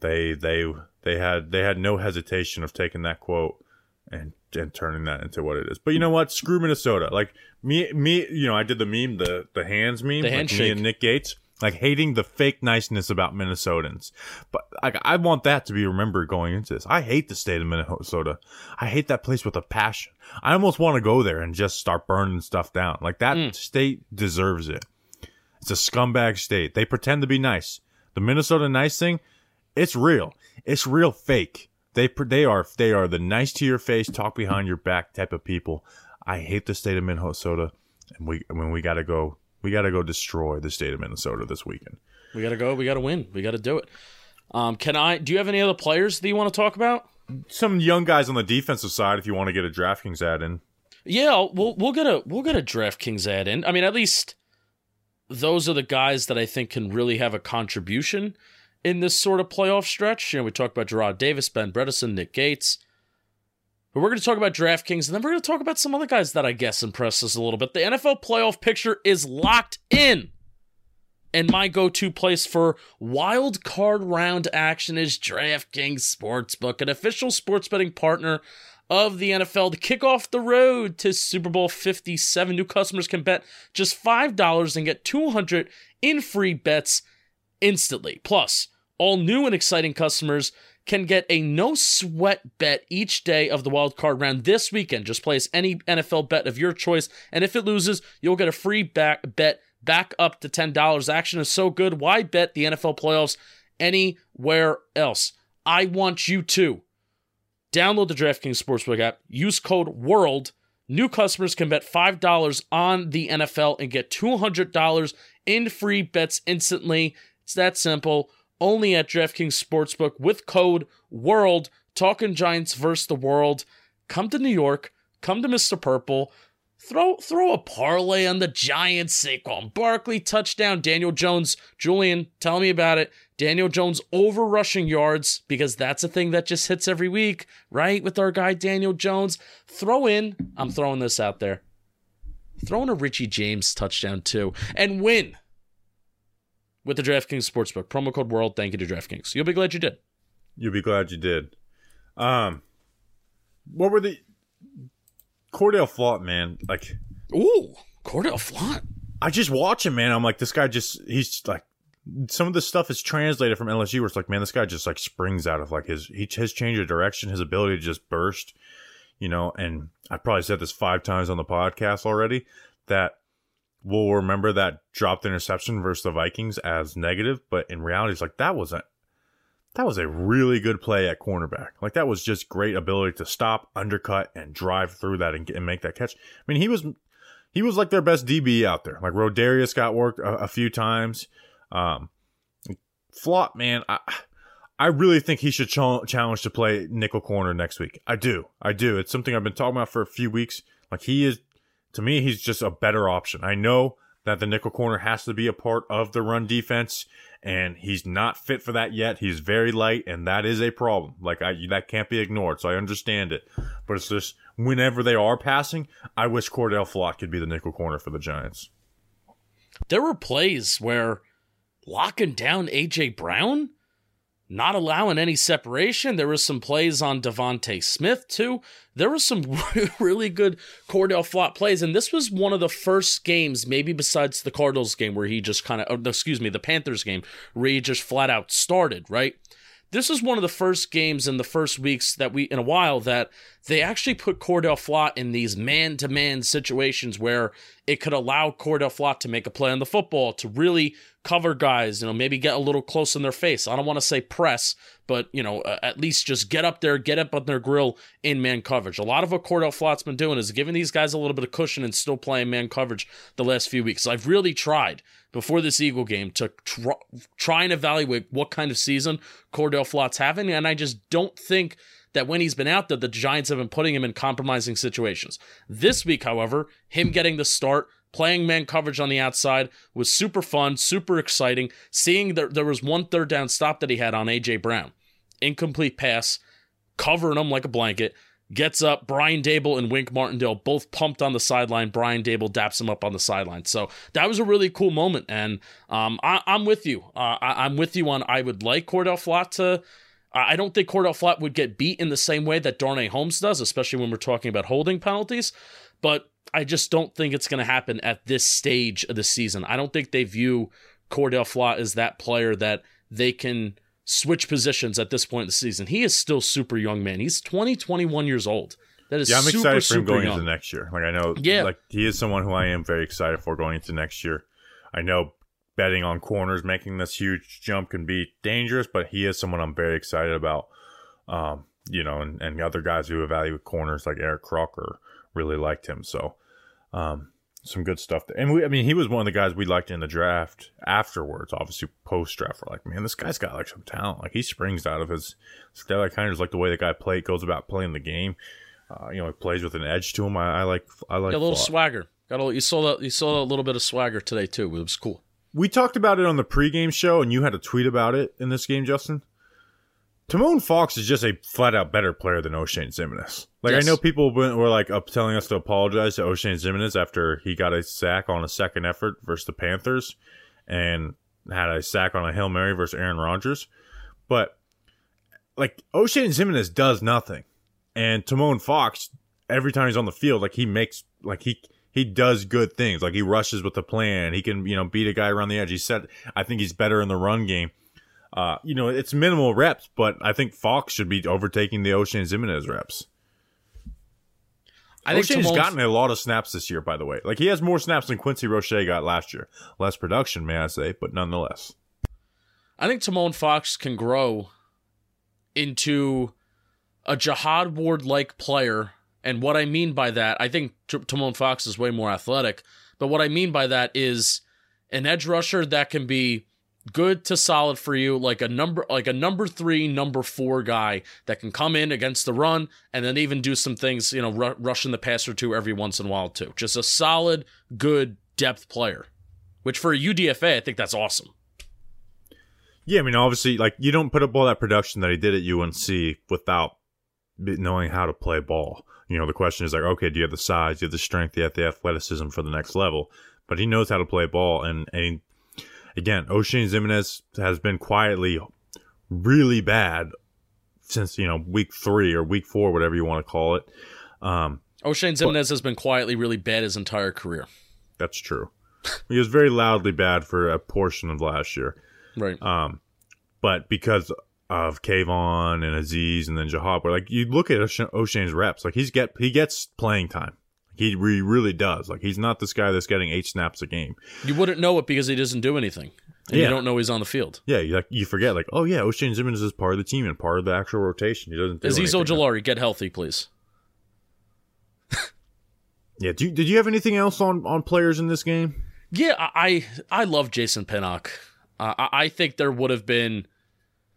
they they they had they had no hesitation of taking that quote and and turning that into what it is. But you know what? Screw Minnesota. Like me me you know, I did the meme, the the hands meme, The like me handshake. and Nick Gates. Like hating the fake niceness about Minnesotans, but like I want that to be remembered going into this. I hate the state of Minnesota. I hate that place with a passion. I almost want to go there and just start burning stuff down. Like that Mm. state deserves it. It's a scumbag state. They pretend to be nice. The Minnesota nice thing, it's real. It's real fake. They they are they are the nice to your face, talk behind your back type of people. I hate the state of Minnesota, and we when we got to go, we got to go destroy the state of Minnesota this weekend. We gotta go. We gotta win. We gotta do it. Um, can I? Do you have any other players that you want to talk about? Some young guys on the defensive side, if you want to get a DraftKings ad in. Yeah, we'll we'll get a we'll get a DraftKings ad in. I mean, at least those are the guys that I think can really have a contribution in this sort of playoff stretch. You know, we talked about Jarrad Davis, Ben Bredeson, Nick Gates. But we're going to talk about DraftKings, and then we're going to talk about some other guys that I guess impressed us a little bit. The NFL playoff picture is locked in. And my go to place for wild card round action is DraftKings Sportsbook, an official sports betting partner of the NFL to kick off the road to Super Bowl 57. New customers can bet just $5 and get 200 in free bets instantly. Plus, all new and exciting customers can get a no sweat bet each day of the wild card round this weekend. Just place any NFL bet of your choice, and if it loses, you'll get a free back bet back up to $10. Action is so good. Why bet the NFL playoffs anywhere else? I want you to. Download the DraftKings Sportsbook app. Use code WORLD. New customers can bet $5 on the NFL and get $200 in free bets instantly. It's that simple. Only at DraftKings Sportsbook with code WORLD. Talking Giants versus the world. Come to New York. Come to Mr. Purple. Throw throw a parlay on the Giants. Saquon Barkley touchdown. Daniel Jones. Julian, tell me about it. Daniel Jones over rushing yards because that's a thing that just hits every week, right? With our guy Daniel Jones. Throw in. I'm throwing this out there. Throw in a Richie James touchdown too, and win with the DraftKings Sportsbook promo code World. Thank you to DraftKings. You'll be glad you did. You'll be glad you did. Um, what were the Cor'Dale Flott, man? Like, Ooh, Cor'Dale Flott. I just watch him, man. I'm like, this guy just, he's like, some of the stuff is translated from LSU where it's like, man, this guy just like springs out of like his, he, his change of direction, his ability to just burst, you know. And I probably said this five times on the podcast already that we'll remember that dropped interception versus the Vikings as negative, but in reality, it's like that wasn't. That was a really good play at cornerback. Like that was just great ability to stop, undercut, and drive through that and, and make that catch. I mean, he was he was like their best DB out there. Like Rodarius got worked a, a few times. Um, Flott, man, I I really think he should ch- challenge to play nickel corner next week. I do, I do. It's something I've been talking about for a few weeks. Like he is, to me, he's just a better option. I know that the nickel corner has to be a part of the run defense, and he's not fit for that yet. He's very light, and that is a problem. Like I, that can't be ignored. So I understand it, but it's just whenever they are passing, I wish Cor'Dale Flott could be the nickel corner for the Giants. There were plays where locking down AJ Brown, not allowing any separation. There was some plays on DeVonta Smith too. There was some really good Cor'Dale Flott plays, and this was one of the first games, maybe besides the Cardinals game, where he just kind of, oh, excuse me, the Panthers game, where he just flat out started. Right. This is one of the first games in the first weeks that we in a while that they actually put Cor'Dale Flott in these man-to-man situations where it could allow Cor'Dale Flott to make a play on the football, to really cover guys, you know, maybe get a little close in their face. I don't want to say press, but you know, uh, at least just get up there, get up on their grill in man coverage. A lot of what Cor'Dale Flott's been doing is giving these guys a little bit of cushion and still playing man coverage the last few weeks. I've really tried before this Eagle game to tr- try and evaluate what kind of season Cor'Dale Flott's having, and I just don't think that when he's been out there, the Giants have been putting him in compromising situations. This week, however, him getting the start, playing man coverage on the outside was super fun, super exciting. Seeing that there was one third down stop that he had on AJ Brown, incomplete pass, covering him like a blanket. Gets up, Brian Daboll and Wink Martindale both pumped on the sideline. Brian Daboll daps him up on the sideline. So that was a really cool moment, and um, I, am with you. Uh, I, am with you on. I would like Cor'Dale Flott to. I don't think Cor'Dale Flott would get beat in the same way that Darnay Holmes does, especially when we're talking about holding penalties. But I just don't think it's going to happen at this stage of the season. I don't think they view Cor'Dale Flott as that player that they can switch positions at this point in the season. He is still super young, man. He's 20, 21 years old. That is yeah, I'm super, excited for him going young. into next year. Like I know, yeah, like he is someone who I am very excited for going into next year. I know betting on corners making this huge jump can be dangerous, but he is someone I'm very excited about. Um, you know, and, and other guys who evaluate corners like Eric Crocker really liked him. So, um, some good stuff there. And we, I mean, he was one of the guys we liked in the draft afterwards, obviously post draft. We're like, man, this guy's got like some talent. Like he springs out of his style. I kind of just like the way the guy play goes about playing the game. Uh, you know, he plays with an edge to him. I, I like, I like a little Flott. swagger. Got a, you saw that you saw a little bit of swagger today too. It was cool. We talked about it on the pregame show, and you had a tweet about it in this game, Justin. Tomon Fox is just a flat out better player than Oshane Ximines. Like Yes. I know people were were, like up telling us to apologize to Oshane Ximines after he got a sack on a second effort versus the Panthers, and had a sack on a hail mary versus Aaron Rodgers, but like Oshane Ximines does nothing, and Tomon Fox every time he's on the field, like he makes like he he does good things. Like he rushes with the plan. He can you know beat a guy around the edge. He said I think he's better in the run game. Uh, you know, it's minimal reps, but I think Fox should be overtaking the Oshane Ximines reps. I think Timon- gotten a lot of snaps this year, by the way. Like he has more snaps than Quincy Roche got last year. Less production, may I say, but nonetheless. I think Tomon Fox can grow into a Jihad Ward like player. And what I mean by that, I think T- Tomon Fox is way more athletic. But what I mean by that is an edge rusher that can be good to solid for you, like a number like a number three, number four guy that can come in against the run and then even do some things, you know, ru- rushing the passer too every once in a while too. Just a solid, good depth player. Which for a UDFA, I think that's awesome. Yeah, I mean, obviously, like you don't put up all that production that he did at UNC without knowing how to play ball. You know, the question is like, okay, do you have the size, do you have the strength, do you have the athleticism for the next level? But he knows how to play ball, and and again, Oshane Ximines has been quietly really bad since you know week three or week four, whatever you want to call it. Um, Oshane Ximines has been quietly really bad his entire career. that's true. he was very loudly bad for a portion of last year. Right. Um, but because of Kayvon and Azeez and then Jahab, where like you look at O'Sh- Oshane's reps, like he's get he gets playing time. He re- really does. Like he's not this guy that's getting eight snaps a game. You wouldn't know it because he doesn't do anything. And Yeah. you don't know he's on the field. Yeah, you, like you forget, like oh yeah, Oshane Ximines is part of the team and part of the actual rotation. He doesn't. Do Azeez. Ojulari, get healthy, please. Yeah. Do you, did you have anything else on on players in this game? Yeah, I I love Jason Pinnock. Uh, I I think there would have been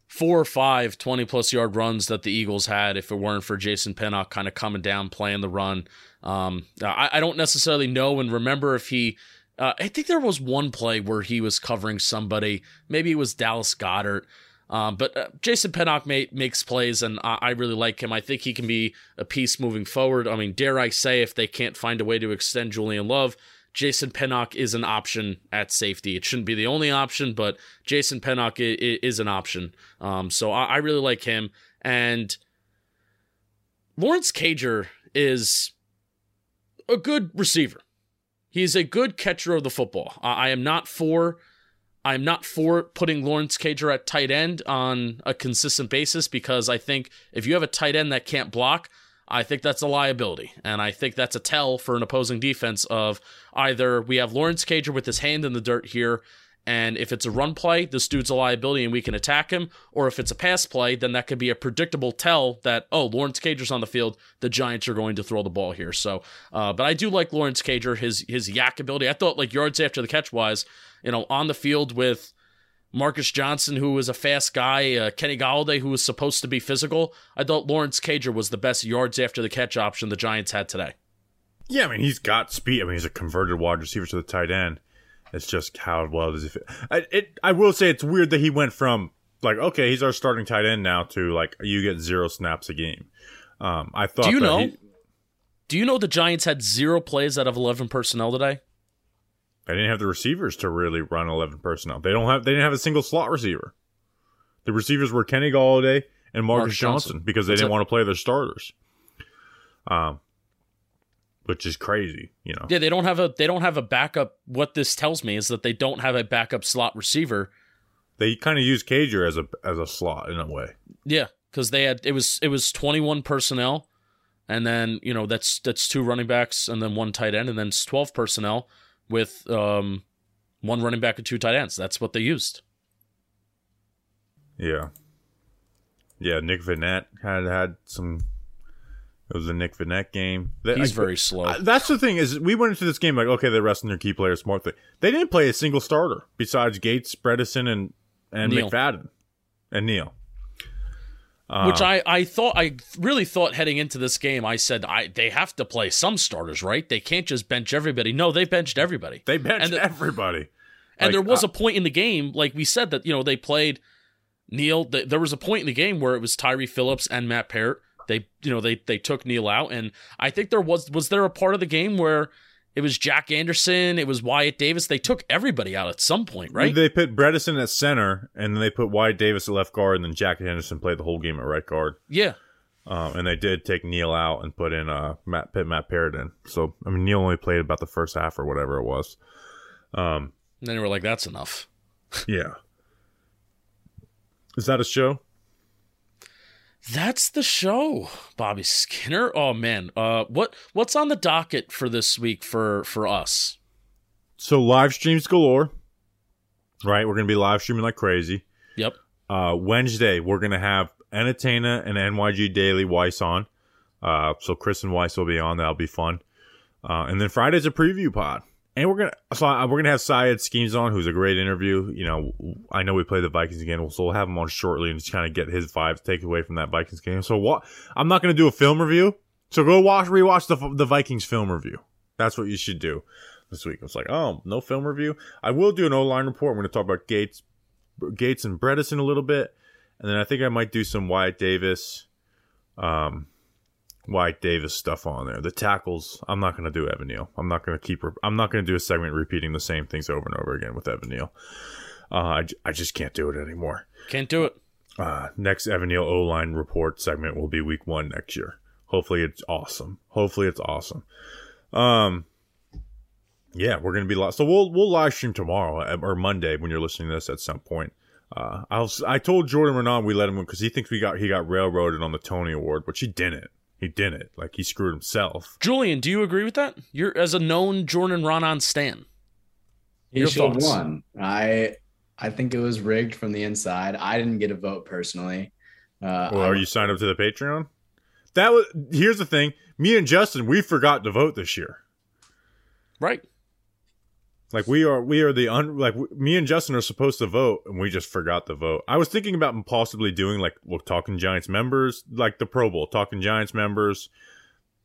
four or five 20 plus yard runs that the Eagles had if it weren't for Jason Pinnock kind of coming down, playing the run. Um, I, I don't necessarily know and remember if he. Uh, I think there was one play where he was covering somebody. Maybe it was Dallas Goedert. Um, but uh, Jason Pinnock ma- makes plays, and I-, I really like him. I think he can be a piece moving forward. I mean, dare I say, if they can't find a way to extend Julian Love, Jason Pinnock is an option at safety. It shouldn't be the only option, but Jason i- is an option. Um, so I, really like him. And Lawrence Cager is a good receiver. He's a good catcher of the football. I, I am not for I'm not for putting Lawrence Cager at tight end on a consistent basis because I think if you have a tight end that can't block, I think that's a liability. And I think that's a tell for an opposing defense of either we have Lawrence Cager with his hand in the dirt here, and if it's a run play, this dude's a liability and we can attack him, or if it's a pass play, then that could be a predictable tell that, oh, Lawrence Cager's on the field, the Giants are going to throw the ball here. So, uh, but I do like Lawrence Cager, his his yak ability. I thought like yards after the catch wise, you know, on the field with Marcus Johnson, who was a fast guy, uh, Kenny Golladay, who was supposed to be physical. I thought Lawrence Cager was the best yards after the catch option the Giants had today. Yeah, I mean he's got speed. I mean he's a converted wide receiver to the tight end. It's just how well does he fit? I, it, I will say it's weird that he went from like okay he's our starting tight end now to like you get zero snaps a game. Um, I thought. Do you know? he- Do you know the Giants had zero plays out of eleven personnel today? They didn't have the receivers to really run eleven personnel. They don't have. They didn't have a single slot receiver. The receivers were Kenny Golladay and Marcus, Marcus Johnson, Johnson. because they That's didn't it. want to play their starters. Um, which is crazy, you know. Yeah, they don't have a they don't have a backup. What this tells me is that they don't have a backup slot receiver. They kind of use Cager as a as a slot in a way. Yeah, because they had it was it was twenty one personnel, and then you know that's that's two running backs and then one tight end, and then it's twelve personnel with um one running back and two tight ends. That's what they used. Yeah. Yeah, Nick Vannett had had some. It was a Nick Vannett game. That- He's I- very slow. I- that's the thing is we went into this game like okay they're resting their key players smartly. They didn't play a single starter besides Gates, Bredeson, and and Neal. McFadden and Neal. Uh, Which I, I thought I really thought heading into this game I said I they have to play some starters right they can't just bench everybody no they benched everybody they benched and the- everybody. And Like, there was uh, a point in the game, like we said, that you know they played Neal. Th- there was a point in the game where it was Tyre Phillips and Matt Peart. They, you know, they they took Neal out, and I think there was was there a part of the game where it was Jack Anderson, it was Wyatt Davis. They took everybody out at some point, right? They put Bredeson at center, and then they put Wyatt Davis at left guard, and then Jack Anderson played the whole game at right guard. yeah, Um, and they did take Neal out and put in uh Matt put Matt Paradin. So I mean Neal only played about the first half or whatever it was. Um, and then they were like, "That's enough." yeah. Is that a show? That's the show, Bobby Skinner. Oh man, uh, what what's on the docket for this week for for us? So live streams galore. Right, we're gonna be live streaming like crazy. Yep. Uh, Wednesday we're gonna have Entertainer and NYG Daily Weiss on. Uh, so Chris and Weiss will be on. That'll be fun. Uh, and then Friday's a preview pod. And we're gonna so we're gonna have Syed Schemes on, who's a great interview. You know, I know we play the Vikings again, so we'll have him on shortly and just kind of get his vibes, take away from that Vikings game. So what? I'm not gonna do a film review. So go watch, rewatch the the Vikings film review. That's what you should do this week. It's like, oh, no film review. I will do an O line report. I'm gonna talk about Gates, Gates and Bredeson a little bit, and then I think I might do some Wyatt Davis. Um, Wyatt Davis stuff on there. The tackles, I'm not going to do Evan Neal. I'm not going to keep. Re- I'm not going to do a segment repeating the same things over and over again with Evan Neal. Uh, I, I just can't do it anymore. Can't do it. Uh, next Evan Neal O line report segment will be week one next year. Hopefully it's awesome. Hopefully it's awesome. Um, yeah, we're gonna be live. So we'll we'll live stream tomorrow uh, or Monday when you're listening to this at some point. Uh, I was I told Jordan Raanan we let him because he thinks we got he got railroaded on the Tony Award, but he didn't. He didn't. Like he screwed himself. Julian, do you agree with that? You're as a known Jordan Raanan stan. He Your should have thoughts? won. I I think it was rigged from the inside. I didn't get a vote personally. Uh, Well, I- are you signed up to the Patreon? That was here's the thing. Me and Justin, we forgot to vote this year. Right. Like we are, we are the un. Like w- me and Justin are supposed to vote, and we just forgot to vote. I was thinking about possibly doing like well, talking Giants members, like the Pro Bowl, talking Giants members,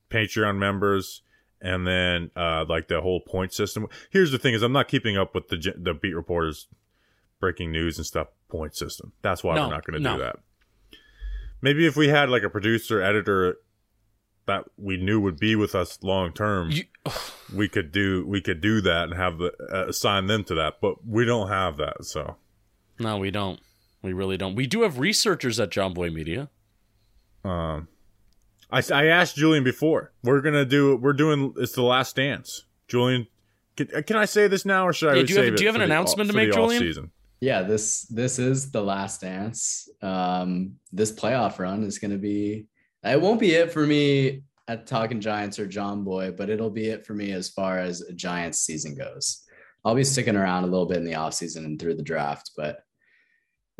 Patreon members, and then uh like the whole point system. Here's the thing: is I'm not keeping up with the the beat reporters breaking news and stuff point system. That's why No, we're not going to no. do that. Maybe if we had like a producer editor that we knew would be with us long term we could do we could do that and have the uh, assign them to that but we don't have that so no, we don't. We really don't. We do have researchers at Jomboy Media. um I, I asked julian before we're gonna do we're doing it's the last dance julian can, can i say this now or should i do you have- do you have an for the- announcement to make, Julian? off-season? yeah, this this is the last dance. Um, this playoff run is going to be. It won't be it for me at Talking Giants or Jomboy, but it'll be it for me as far as a Giants season goes. I'll be sticking around a little bit in the offseason and through the draft, but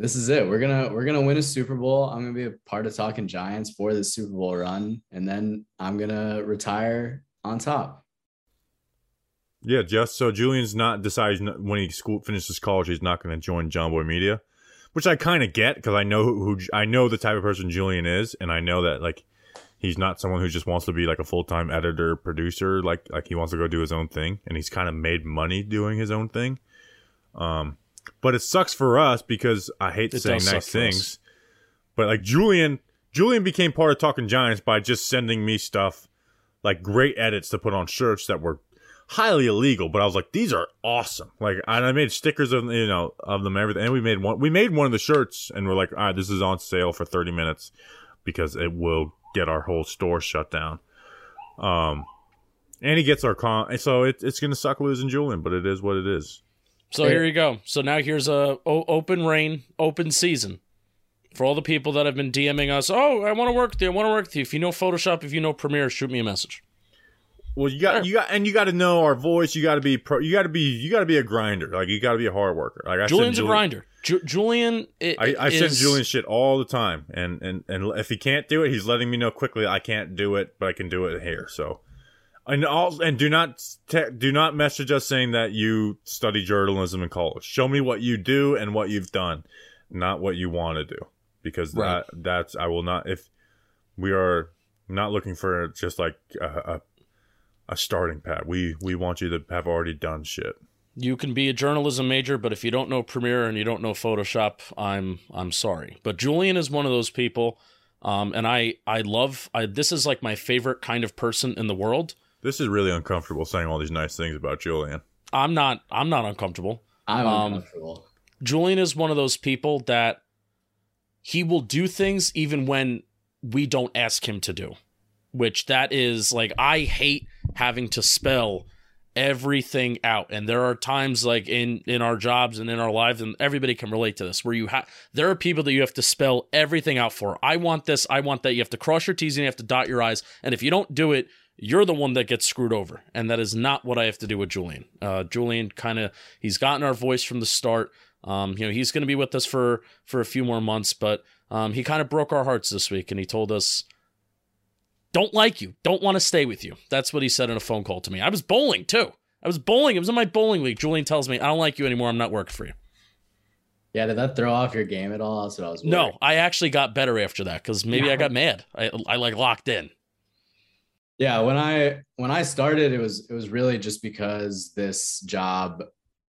this is it. We're gonna we're gonna win a Super Bowl. I'm gonna be a part of Talking Giants for the Super Bowl run, and then I'm gonna retire on top. yeah just so julian's not decides when he school finishes college he's not going to join jomboy media which i kind of get because i know who, who i know the type of person julian is and i know that like He's not someone who just wants to be like a full time editor producer. Like like he wants to go do his own thing, and he's kind of made money doing his own thing. Um, but it sucks for us because I hate It saying nice things. But like Julian, Julian became part of Talking Giants by just sending me stuff like great edits to put on shirts that were highly illegal. But I was like, these are awesome. Like, and I made stickers of you know of them everything, and we made one. We made one of the shirts, and we're like, all right, this is on sale for thirty minutes because it will get our whole store shut down. Um, and he gets our con, so it, it's gonna suck losing Julian, but it is what it is. So here you go. So now here's a o- open rain, open season for all the people that have been DMing us. Oh, I want to work with you. I want to work with you. If you know Photoshop, if you know Premiere, shoot me a message. Well, you got you got and you got to know our voice. You got to be pro. You got to be you got to be a grinder. Like you got to be a hard worker. Like I send Julian's a grinder. Ju- Julian, i- I, I send Julian shit all the time, and and and if he can't do it, he's letting me know quickly. I can't do it, but I can do it here. So, and all and do not te- do not message us saying that you study journalism in college. Show me what you do and what you've done, not what you want to do, because Right. that that's I will not if we are not looking for just like a, a a starting pad. We we want you to have already done shit. You can be a journalism major, but if you don't know Premiere and you don't know Photoshop, I'm I'm sorry. But Julian is one of those people, um, and I I love I, this is like my favorite kind of person in the world. This is really uncomfortable saying all these nice things about Julian. I'm not I'm not uncomfortable. I'm Um, uncomfortable. Julian is one of those people that he will do things even when we don't ask him to do. Which that is like I hate having to spell everything out. And there are times like in in our jobs and in our lives and everybody can relate to this where you have there are people that you have to spell everything out for. I want this i want that. You have to cross your t's and you have to dot your i's. And if you don't do it you're the one that gets screwed over. And that is not what i have to do with julian. Uh julian kind of he's gotten our voice from the start. Um you know he's going to be with us for for a few more months but um he kind of broke our hearts this week and he told us don't like you, don't want to stay with you. That's what he said in a phone call to me. I was bowling too. I was bowling. It was in my bowling league. Julian tells me, I don't like you anymore. I'm not working for you. Yeah, did that throw off your game at all? That's what I was. No. I actually got better after that because maybe I got mad. I, I like locked in. Yeah, when I when I started, it was it was really just because this job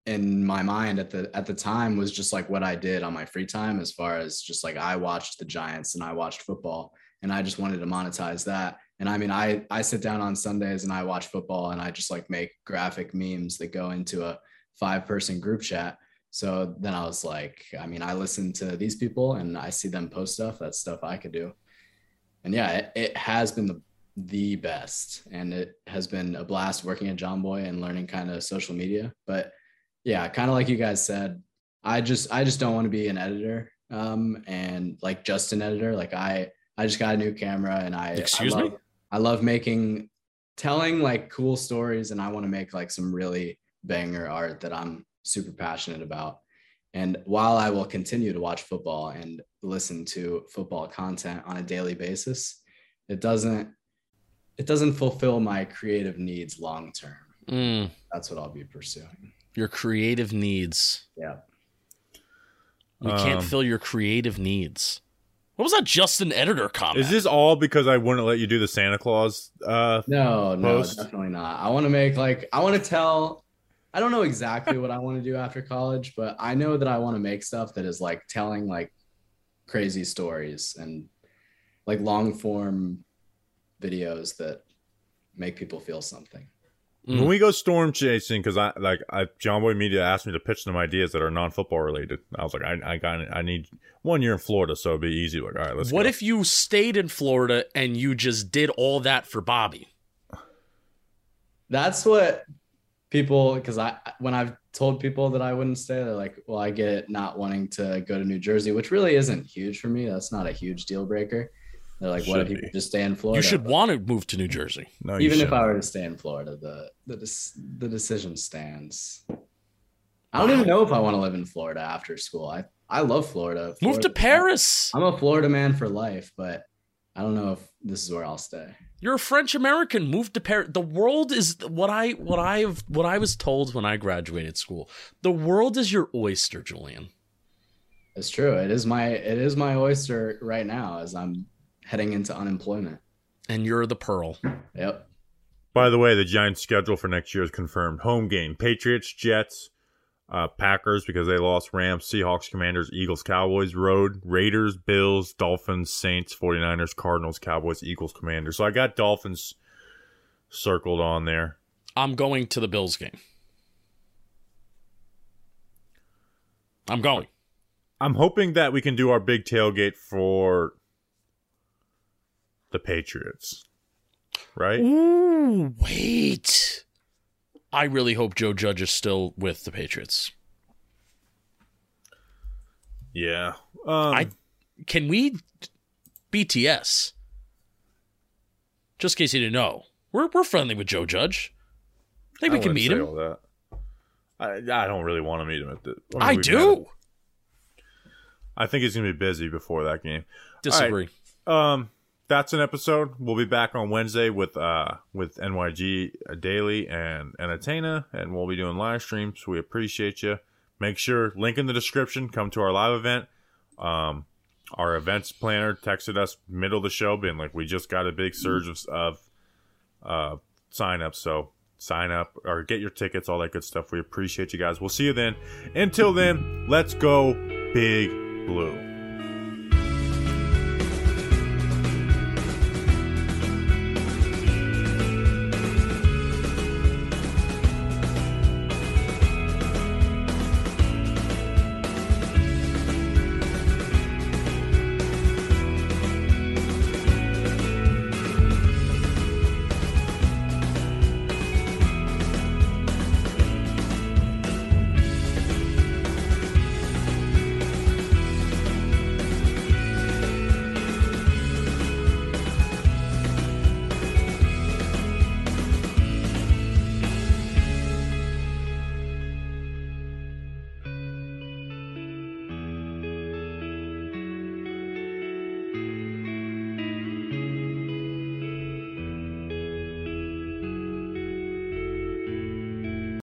in my mind at the at the time was just like what I did on my free time, as far as just like I watched the Giants and I watched football, and I just wanted to monetize that. And I mean, I I sit down on Sundays and I watch football, and I just like make graphic memes that go into a five person group chat. So then I was like, I mean, I listen to these people and I see them post stuff. That's stuff I could do. And yeah, it, it has been the the best and it has been a blast working at jomboy and learning kind of social media but yeah kind of like you guys said i just i just don't want to be an editor um and like just an editor like i i just got a new camera and i Excuse I me? love, i love making telling like cool stories and i want to make like some really banger art that i'm super passionate about and while i will continue to watch football and listen to football content on a daily basis it doesn't it doesn't fulfill my creative needs long term. Mm, That's what I'll be pursuing. your creative needs. Yeah. We can't Um, fill your creative needs. What was that Justin Editor comment? Is this all because I wouldn't let you do the Santa Claus? Uh, No, no, definitely not. I want to make like I want to tell. I don't know exactly what I want to do after college, but I know that I want to make stuff that is like telling like crazy stories and like long form videos that make people feel something. Mm. When we go storm chasing, because I like I Jomboy Media asked me to pitch them ideas that are non football related. I was like, I I got I need one year in Florida, so it'd be easy. Like, all right, let's. what go. if you stayed in Florida and you just did all that for Bobby? That's what people because I when I've told people that I wouldn't stay, they're like, "Well, I get not wanting to go to New Jersey, which really isn't huge for me. That's not a huge deal breaker." They're like, "What if Should people be. just stay in Florida?" You should want to move to New Jersey. No, you even if I were to stay in Florida, the the dis- the decision stands. I don't even know if I want to live in Florida after school. I I love Florida. Move to Paris. I'm a Florida man for life, but I don't know if this is where I'll stay. You're a French American. Move to Paris. The world is what I what I've what I was told when I graduated school. The world is your oyster, Julian. It's true. It is my it is my oyster right now as I'm heading into unemployment. And you're the pearl. Yep. By the way, the Giants' schedule for next year is confirmed. Home game: Patriots, Jets, uh, Packers because they lost Rams, Seahawks, Commanders, Eagles, Cowboys. Road: Raiders, Bills, Dolphins, Saints, 49ers, Cardinals, Cowboys, Eagles, Commanders. So I got Dolphins circled on there. I'm going to the Bills game. I'm going. I'm hoping that we can do our big tailgate for the Patriots. Right? Ooh, wait. I really hope Joe Judge is still with the Patriots. Yeah. Um, I can we BTS. Just in case you didn't know, we're we're friendly with Joe Judge. I think we can meet him. I, I don't really want to meet him at the. I, mean, him. do. I think he's gonna be busy before that game. Disagree. Um, that's an episode. We'll be back on Wednesday with uh with NYG Daily and Entertainer, and we'll be doing live streams. We appreciate you. Make sure link in the description. Come to our live event. Um, our events planner texted us middle of the show, being like, "We just got a big surge of, of uh sign ups, so sign up or get your tickets, all that good stuff. We appreciate you guys. We'll see you then. Until then, let's go big blue."